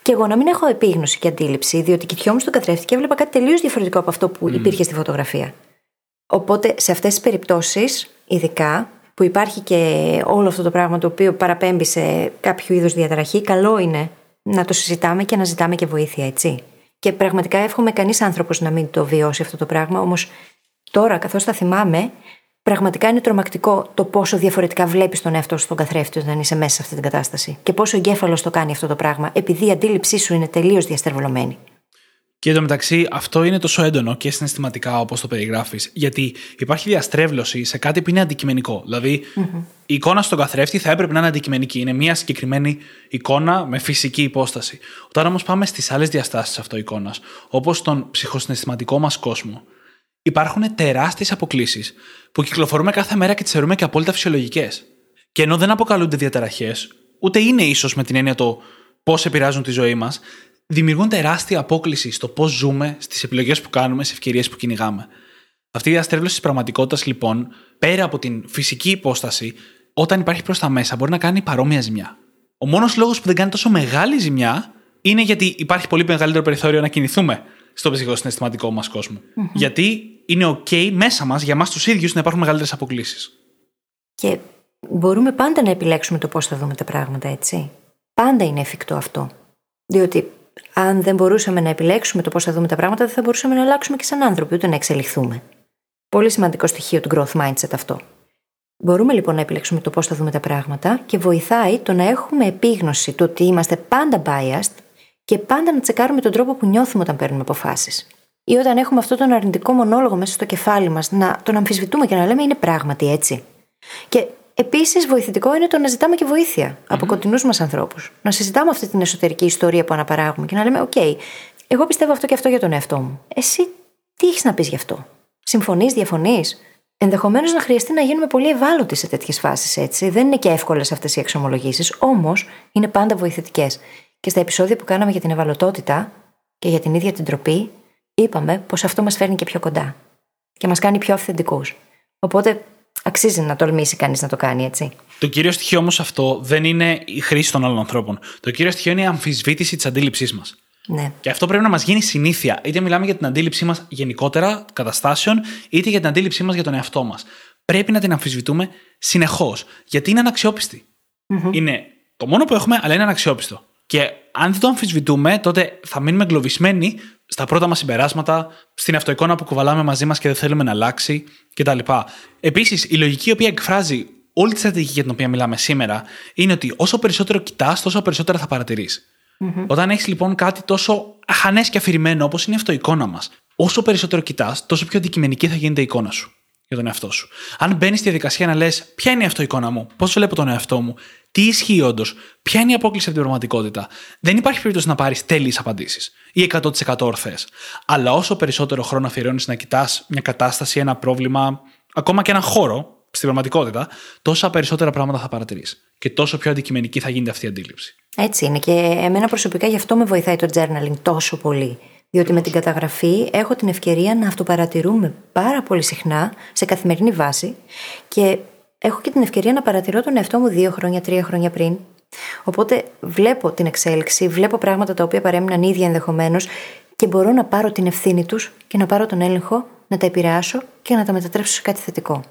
Και εγώ να μην έχω επίγνωση και αντίληψη, διότι κοιτιόμουν στον καθρέφτη και έβλεπα κάτι τελείως διαφορετικό από αυτό που υπήρχε στη φωτογραφία. Οπότε σε αυτές τις περιπτώσεις, ειδικά, που υπάρχει και όλο αυτό το πράγμα το οποίο παραπέμπει σε κάποιο είδο διαταραχή, καλό είναι να το συζητάμε και να ζητάμε και βοήθεια, έτσι. Και πραγματικά εύχομαι κανείς άνθρωπος να μην το βιώσει αυτό το πράγμα, όμως τώρα, καθώς τα θυμάμαι, Πραγματικά είναι τρομακτικό το πόσο διαφορετικά βλέπεις τον εαυτό σου στον καθρέφτη όταν είσαι μέσα σε αυτή την κατάσταση. Και πόσο εγκέφαλος το κάνει αυτό το πράγμα, επειδή η αντίληψή σου είναι τελείως διαστερβολωμένη. Και εντωμεταξύ αυτό είναι τόσο έντονο και συναισθηματικά όπως το περιγράφεις, γιατί υπάρχει διαστρέβλωση σε κάτι που είναι αντικειμενικό. Δηλαδή, mm-hmm. η εικόνα στον καθρέφτη θα έπρεπε να είναι αντικειμενική. Είναι μια συγκεκριμένη εικόνα με φυσική υπόσταση. Όταν όμως πάμε στις άλλες διαστάσεις αυτό εικόνα, όπως τον ψυχοσυναισθηματικό μας κόσμο, υπάρχουν τεράστιες αποκλήσεις που κυκλοφορούμε κάθε μέρα και τις θεωρούμε και απόλυτα φυσιολογικές. Και ενώ δεν αποκαλούνται διαταραχές, ούτε είναι ίσως με την έννοια το πώς επηρεάζουν τη ζωή μας, δημιουργούν τεράστια απόκληση στο πώς ζούμε, στις επιλογές που κάνουμε, στις ευκαιρίες που κυνηγάμε. Αυτή η διαστρέβλωση της πραγματικότητας, λοιπόν, πέρα από την φυσική υπόσταση, όταν υπάρχει προς τα μέσα, μπορεί να κάνει παρόμοια ζημιά. Ο μόνος λόγος που δεν κάνει τόσο μεγάλη ζημιά είναι γιατί υπάρχει πολύ μεγαλύτερο περιθώριο να κινηθούμε στο ψυχοσυναισθηματικό μας κόσμο. Mm-hmm. Γιατί είναι OK μέσα μας, για εμά τους ίδιους, να υπάρχουν μεγαλύτερες αποκλήσεις. Και μπορούμε πάντα να επιλέξουμε το πώς θα δούμε τα πράγματα, έτσι. Πάντα είναι εφικτό αυτό. Διότι αν δεν μπορούσαμε να επιλέξουμε το πώς θα δούμε τα πράγματα, δεν θα μπορούσαμε να αλλάξουμε και σαν άνθρωποι, ούτε να εξελιχθούμε. Πολύ σημαντικό στοιχείο του growth mindset αυτό. Μπορούμε λοιπόν να επιλέξουμε το πώς θα δούμε τα πράγματα και βοηθάει το να έχουμε επίγνωση του ότι είμαστε πάντα biased και πάντα να τσεκάρουμε τον τρόπο που νιώθουμε όταν παίρνουμε αποφάσεις. Ή όταν έχουμε αυτό τον αρνητικό μονόλογο μέσα στο κεφάλι μας, να τον αμφισβητούμε και να λέμε είναι πράγματι έτσι. Και Επίσης, βοηθητικό είναι το να ζητάμε και βοήθεια mm-hmm. από κοντινούς μας ανθρώπους. Να συζητάμε αυτή την εσωτερική ιστορία που αναπαράγουμε και να λέμε: Οκ, εγώ πιστεύω αυτό και αυτό για τον εαυτό μου. Εσύ τι έχεις να πεις γι' αυτό; Συμφωνείς, διαφωνείς; Ενδεχομένως να χρειαστεί να γίνουμε πολύ ευάλωτοι σε τέτοιες φάσεις έτσι. Δεν είναι και εύκολες αυτές οι εξομολογήσεις, όμως είναι πάντα βοηθητικές. Και στα επεισόδια που κάναμε για την ευαλωτότητα και για την ίδια την τροπή, είπαμε πως αυτό μας φέρνει και πιο κοντά. Και μας κάνει πιο αυθεντικούς. Οπότε αξίζει να τολμήσει κανείς να το κάνει, έτσι. Το κύριο στοιχείο όμως αυτό δεν είναι η χρήση των άλλων ανθρώπων. Το κύριο στοιχείο είναι η αμφισβήτηση της αντίληψής μας. Ναι. Και αυτό πρέπει να μας γίνει συνήθεια. Είτε μιλάμε για την αντίληψή μας γενικότερα καταστάσεων, είτε για την αντίληψή μας για τον εαυτό μας. Πρέπει να την αμφισβητούμε συνεχώς. Γιατί είναι αναξιόπιστη. Mm-hmm. Είναι το μόνο που έχουμε, αλλά είναι αναξιόπιστο. Και αν δεν το αμφισβητούμε, τότε θα μείνουμε εγκλωβισμένοι στα πρώτα μας συμπεράσματα, στην αυτοεικόνα που κουβαλάμε μαζί μας και δεν θέλουμε να αλλάξει κτλ. Επίσης, η λογική η οποία εκφράζει όλη τη στρατηγική για την οποία μιλάμε σήμερα είναι ότι όσο περισσότερο κοιτάς, τόσο περισσότερα θα παρατηρείς. Mm-hmm. Όταν έχεις λοιπόν κάτι τόσο αχανές και αφηρημένο όπως είναι η αυτοεικόνα μας, όσο περισσότερο κοιτάς, τόσο πιο αντικειμενική θα γίνεται η εικόνα σου για τον εαυτό σου. Αν μπαίνεις στη διαδικασία να λες, Ποια είναι η αυτοεικόνα μου, Πώς βλέπω τον εαυτό μου, τι ισχύει όντως, Ποια είναι η απόκληση από την πραγματικότητα, δεν υπάρχει περίπτωση να πάρεις τέλειες απαντήσεις ή 100% ορθές. Αλλά όσο περισσότερο χρόνο αφιερώνεις να κοιτάς μια κατάσταση, ένα πρόβλημα, ακόμα και έναν χώρο στην πραγματικότητα, τόσα περισσότερα πράγματα θα παρατηρείς. Και τόσο πιο αντικειμενική θα γίνεται αυτή η αντίληψη. Έτσι είναι. Και εμένα προσωπικά γι' αυτό με βοηθάει το journaling τόσο πολύ. Διότι με την καταγραφή έχω την ευκαιρία να αυτοπαρατηρούμε πάρα πολύ συχνά σε καθημερινή βάση και έχω και την ευκαιρία να παρατηρώ τον εαυτό μου δύο χρόνια, τρία χρόνια πριν. Οπότε βλέπω την εξέλιξη, βλέπω πράγματα τα οποία παρέμειναν ίδια ενδεχομένως και μπορώ να πάρω την ευθύνη τους και να πάρω τον έλεγχο, να τα επηρεάσω και να τα μετατρέψω σε κάτι θετικό.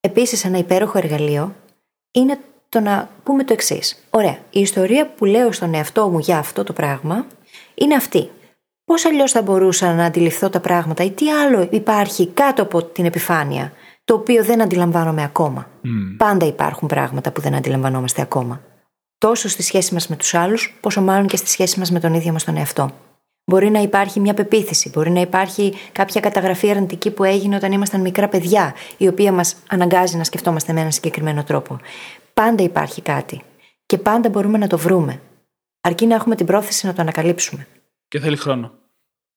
Επίσης, ένα υπέροχο εργαλείο είναι το να πούμε το εξής. Ωραία, η ιστορία που λέω στον εαυτό μου για αυτό το πράγμα είναι αυτή. Πώς αλλιώς θα μπορούσα να αντιληφθώ τα πράγματα ή τι άλλο υπάρχει κάτω από την επιφάνεια, το οποίο δεν αντιλαμβάνομαι ακόμα. Πάντα υπάρχουν πράγματα που δεν αντιλαμβανόμαστε ακόμα. Τόσο στη σχέση μας με τους άλλους, πόσο μάλλον και στη σχέση μας με τον ίδιο μας τον εαυτό. Μπορεί να υπάρχει μια πεποίθηση, μπορεί να υπάρχει κάποια καταγραφή αρνητική που έγινε όταν ήμασταν μικρά παιδιά, η οποία μας αναγκάζει να σκεφτόμαστε με έναν συγκεκριμένο τρόπο. Πάντα υπάρχει κάτι. Και πάντα μπορούμε να το βρούμε. Αρκεί να έχουμε την πρόθεση να το ανακαλύψουμε. Και θέλει χρόνο.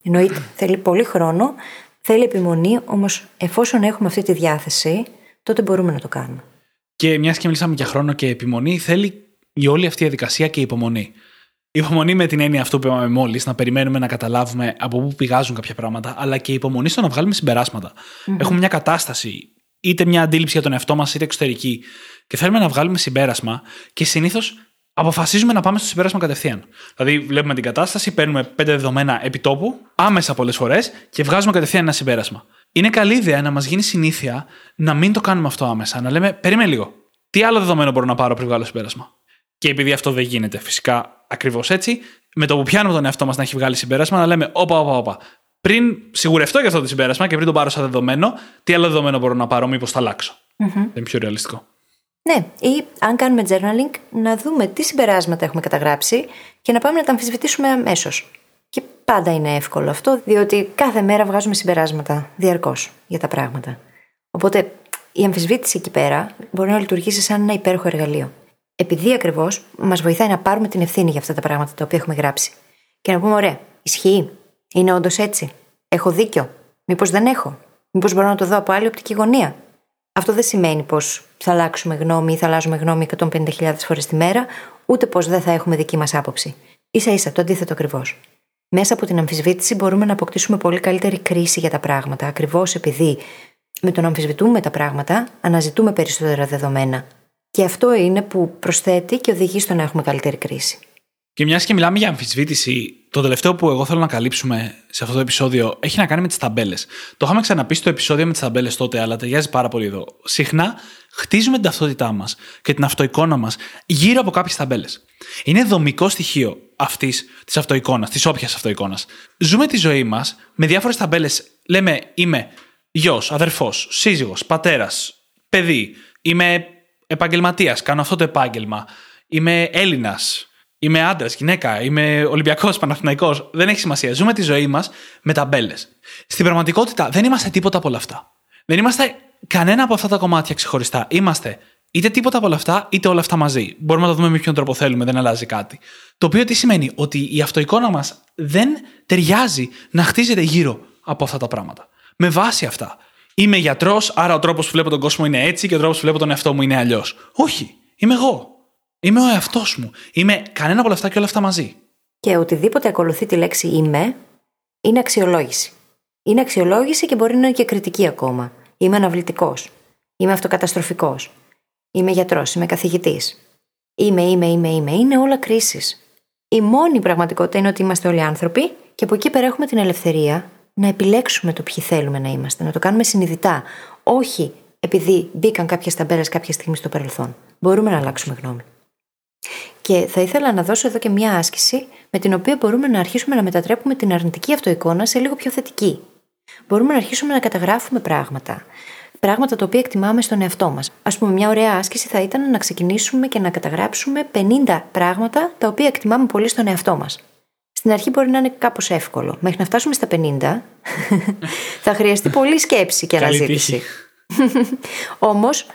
Εννοείται. θέλει πολύ χρόνο, θέλει επιμονή, όμως εφόσον έχουμε αυτή τη διάθεση, τότε μπορούμε να το κάνουμε. Και μιας και μιλήσαμε για χρόνο και επιμονή, θέλει η όλη αυτή η διαδικασία και η υπομονή. Η υπομονή με την έννοια αυτό που είπαμε μόλις, να περιμένουμε να καταλάβουμε από πού πηγάζουν κάποια πράγματα, αλλά και η υπομονή στο να βγάλουμε συμπεράσματα. Mm-hmm. Έχουμε μια κατάσταση, είτε μια αντίληψη για τον εαυτό μας, είτε εξωτερική, και θέλουμε να βγάλουμε συμπέρασμα, και συνήθως αποφασίζουμε να πάμε στο συμπέρασμα κατευθείαν. Δηλαδή, βλέπουμε την κατάσταση, παίρνουμε πέντε δεδομένα επιτόπου, άμεσα πολλές φορές, και βγάζουμε κατευθείαν ένα συμπέρασμα. Είναι καλή ιδέα να μας γίνει συνήθεια να μην το κάνουμε αυτό άμεσα. Να λέμε, περίμενε λίγο. Τι άλλο δεδομένο μπορώ να πάρω πριν βγάλω συμπέρασμα; Και επειδή αυτό δεν γίνεται φυσικά ακριβώς έτσι, με το που πιάνουμε τον εαυτό μας να έχει βγάλει συμπέρασμα, να λέμε, Όπα, όπα, όπα. πριν σιγουρευτώ για αυτό το συμπέρασμα και πριν το πάρω σαν δεδομένο, τι άλλο δεδομένο μπορώ να πάρω, μήπως θα αλλάξω. Mm-hmm. Δεν είναι πιο ρεαλιστικό. Ναι, ή αν κάνουμε journaling, να δούμε τι συμπεράσματα έχουμε καταγράψει και να πάμε να τα αμφισβητήσουμε αμέσως. Και πάντα είναι εύκολο αυτό, διότι κάθε μέρα βγάζουμε συμπεράσματα διαρκώς για τα πράγματα. Οπότε η αμφισβήτηση εκεί πέρα μπορεί να λειτουργήσει σαν ένα υπέροχο εργαλείο. Επειδή ακριβώς μας βοηθάει να πάρουμε την ευθύνη για αυτά τα πράγματα τα οποία έχουμε γράψει. Και να πούμε, ωραία, ισχύει, είναι όντως έτσι. Έχω δίκιο. Μήπως δεν έχω. Μήπως μπορώ να το δω από άλλη οπτική γωνία. Αυτό δεν σημαίνει πως θα αλλάξουμε γνώμη ή θα αλλάζουμε γνώμη 150.000 φορές τη μέρα, ούτε πως δεν θα έχουμε δική μας άποψη. σα ίσα το αντίθετο ακριβώς. Μέσα από την αμφισβήτηση μπορούμε να αποκτήσουμε πολύ καλύτερη κρίση για τα πράγματα, ακριβώς επειδή με το να αμφισβητούμε τα πράγματα αναζητούμε περισσότερα δεδομένα. Και αυτό είναι που προσθέτει και οδηγεί στο να έχουμε καλύτερη κρίση. Και μιας και μιλάμε για αμφισβήτηση, το τελευταίο που εγώ θέλω να καλύψουμε σε αυτό το επεισόδιο έχει να κάνει με τις ταμπέλες. Το είχαμε ξαναπεί στο επεισόδιο με τις ταμπέλες τότε, αλλά ταιριάζει πάρα πολύ εδώ. Συχνά χτίζουμε την ταυτότητά μας και την αυτοεικόνα μας γύρω από κάποιες ταμπέλες. Είναι δομικό στοιχείο αυτής της αυτοεικόνας, της όποιας αυτοεικόνας. Ζούμε τη ζωή μας με διάφορες ταμπέλες. Λέμε, είμαι γιος, αδερφός, σύζυγος, πατέρας, παιδί. Είμαι επαγγελματίας, κάνω αυτό το επάγγελμα. Είμαι Έλληνας, Είμαι άντρας, γυναίκα, είμαι Ολυμπιακός, Παναθηναϊκός. Δεν έχει σημασία. Ζούμε τη ζωή μας με ταμπέλες. Στην πραγματικότητα δεν είμαστε τίποτα από όλα αυτά. Δεν είμαστε κανένα από αυτά τα κομμάτια ξεχωριστά. Είμαστε είτε τίποτα από όλα αυτά, είτε όλα αυτά μαζί. Μπορούμε να το δούμε με ποιον τρόπο θέλουμε, δεν αλλάζει κάτι. Το οποίο τι σημαίνει, ότι η αυτοεικόνα μας δεν ταιριάζει να χτίζεται γύρω από αυτά τα πράγματα. Με βάση αυτά. Είμαι γιατρός, άρα ο τρόπος που βλέπω τον κόσμο είναι έτσι και ο τρόπος που βλέπω τον εαυτό μου είναι αλλιώς. Όχι. Είμαι εγώ. Είμαι ο εαυτός μου. Είμαι κανένα από όλα αυτά και όλα αυτά μαζί. Και οτιδήποτε ακολουθεί τη λέξη είμαι είναι αξιολόγηση. Είναι αξιολόγηση και μπορεί να είναι και κριτική ακόμα. Είμαι αναβλητικός. Είμαι αυτοκαταστροφικός. Είμαι γιατρός. Είμαι καθηγητής. Είμαι, είμαι, είμαι, είμαι. Είναι όλα κρίσεις. Η μόνη πραγματικότητα είναι ότι είμαστε όλοι άνθρωποι και από εκεί πέρα έχουμε την ελευθερία να επιλέξουμε το ποιοι θέλουμε να είμαστε. Να το κάνουμε συνειδητά. Όχι επειδή μπήκαν κάποιες ταμπέλες κάποια στιγμή στο παρελθόν. Μπορούμε να αλλάξουμε γνώμη. Και θα ήθελα να δώσω εδώ και μια άσκηση με την οποία μπορούμε να αρχίσουμε να μετατρέπουμε την αρνητική αυτοεικόνα σε λίγο πιο θετική. Μπορούμε να αρχίσουμε να καταγράφουμε πράγματα. Πράγματα τα οποία εκτιμάμε στον εαυτό μας. Α πούμε, μια ωραία άσκηση θα ήταν να ξεκινήσουμε και να καταγράψουμε 50 πράγματα τα οποία εκτιμάμε πολύ στον εαυτό μας. Στην αρχή μπορεί να είναι κάπως εύκολο. Μέχρι να φτάσουμε στα 50, θα χρειαστεί πολλή σκέψη και αναζήτηση. Όμως,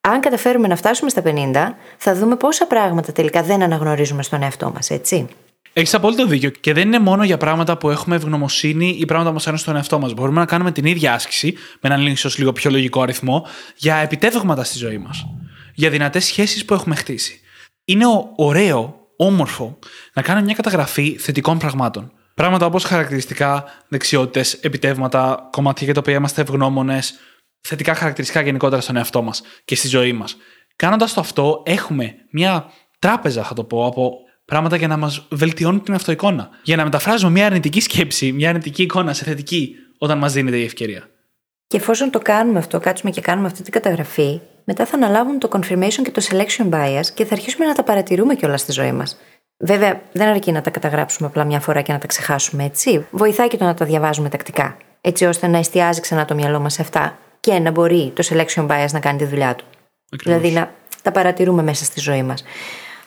αν καταφέρουμε να φτάσουμε στα 50, θα δούμε πόσα πράγματα τελικά δεν αναγνωρίζουμε στον εαυτό μας, έτσι. Έχεις απόλυτο δίκιο. Και δεν είναι μόνο για πράγματα που έχουμε ευγνωμοσύνη ή πράγματα που μας αρέσουν στον εαυτό μας. Μπορούμε να κάνουμε την ίδια άσκηση, με έναν ίσω λίγο πιο λογικό αριθμό, για επιτεύγματα στη ζωή μας. Για δυνατές σχέσεις που έχουμε χτίσει. Είναι ωραίο, όμορφο, να κάνουμε μια καταγραφή θετικών πραγμάτων. Πράγματα όπως χαρακτηριστικά, δεξιότητες, επιτεύγματα, κομμάτια για τα οποία είμαστε ευγνώμονες, θετικά χαρακτηριστικά γενικότερα στον εαυτό μας και στη ζωή μας. Κάνοντας το αυτό, έχουμε μια τράπεζα, θα το πω, από πράγματα για να μας βελτιώνουν την αυτοεικόνα. Για να μεταφράζουμε μια αρνητική σκέψη, μια αρνητική εικόνα σε θετική, όταν μας δίνεται η ευκαιρία. Και εφόσον το κάνουμε αυτό, κάτσουμε και κάνουμε αυτή την καταγραφή, μετά θα αναλάβουν το confirmation και το selection bias και θα αρχίσουμε να τα παρατηρούμε κιόλας στη ζωή μας. Βέβαια, δεν αρκεί να τα καταγράψουμε απλά μια φορά και να τα ξεχάσουμε, έτσι. Βοηθάει και το να τα διαβάζουμε τακτικά, έτσι ώστε να εστιάζει ξανά το μυαλό μας σε αυτά και να μπορεί το selection bias να κάνει τη δουλειά του. Ακριβώς. Δηλαδή να τα παρατηρούμε μέσα στη ζωή μας.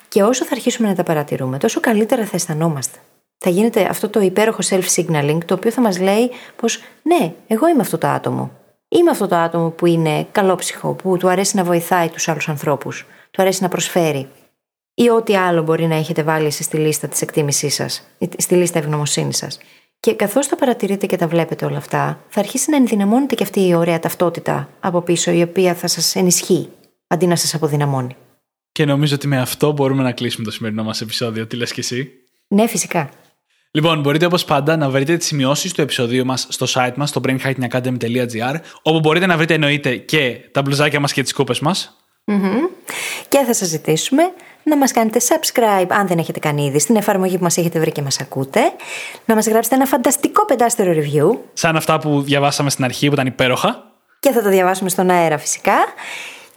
Και όσο θα αρχίσουμε να τα παρατηρούμε, τόσο καλύτερα θα αισθανόμαστε. Θα γίνεται αυτό το υπέροχο self-signaling, το οποίο θα μας λέει πως ναι, εγώ είμαι αυτό το άτομο. Είμαι αυτό το άτομο που είναι καλόψυχο, που του αρέσει να βοηθάει τους άλλους ανθρώπους, του αρέσει να προσφέρει. Ή ό,τι άλλο μπορεί να έχετε βάλει εσεί στη λίστα της εκτίμησής σας, στη λίστα ευγνωμοσύνης σας. Και καθώς τα παρατηρείτε και τα βλέπετε όλα αυτά, θα αρχίσει να ενδυναμώνεται και αυτή η ωραία ταυτότητα από πίσω, η οποία θα σας ενισχύει αντί να σας αποδυναμώνει. Και νομίζω ότι με αυτό μπορούμε να κλείσουμε το σημερινό μας επεισόδιο. Τι λες και εσύ; Ναι, φυσικά. Λοιπόν, μπορείτε όπως πάντα να βρείτε τις σημειώσεις του επεισοδίου μας στο site μας, στο brainhackingacademy.gr, όπου μπορείτε να βρείτε εννοείται και τα μπλουζάκια μας και τις κούπες μας. Και θα σας ζητήσουμε να μας κάνετε subscribe αν δεν έχετε κάνει ήδη στην εφαρμογή που μας έχετε βρει και μας ακούτε, να μας γράψετε ένα φανταστικό πεντάστερο review. Σαν αυτά που διαβάσαμε στην αρχή που ήταν υπέροχα. Και θα το διαβάσουμε στον αέρα φυσικά.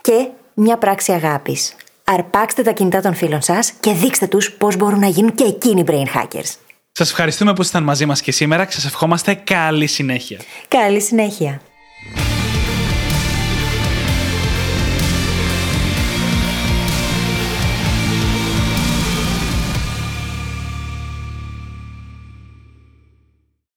Και μια πράξη αγάπης. Αρπάξτε τα κινητά των φίλων σας και δείξτε τους πώς μπορούν να γίνουν και εκείνοι brain hackers. Σας ευχαριστούμε που ήσασταν μαζί μας και σήμερα και σας ευχόμαστε καλή συνέχεια. Καλή συνέχεια.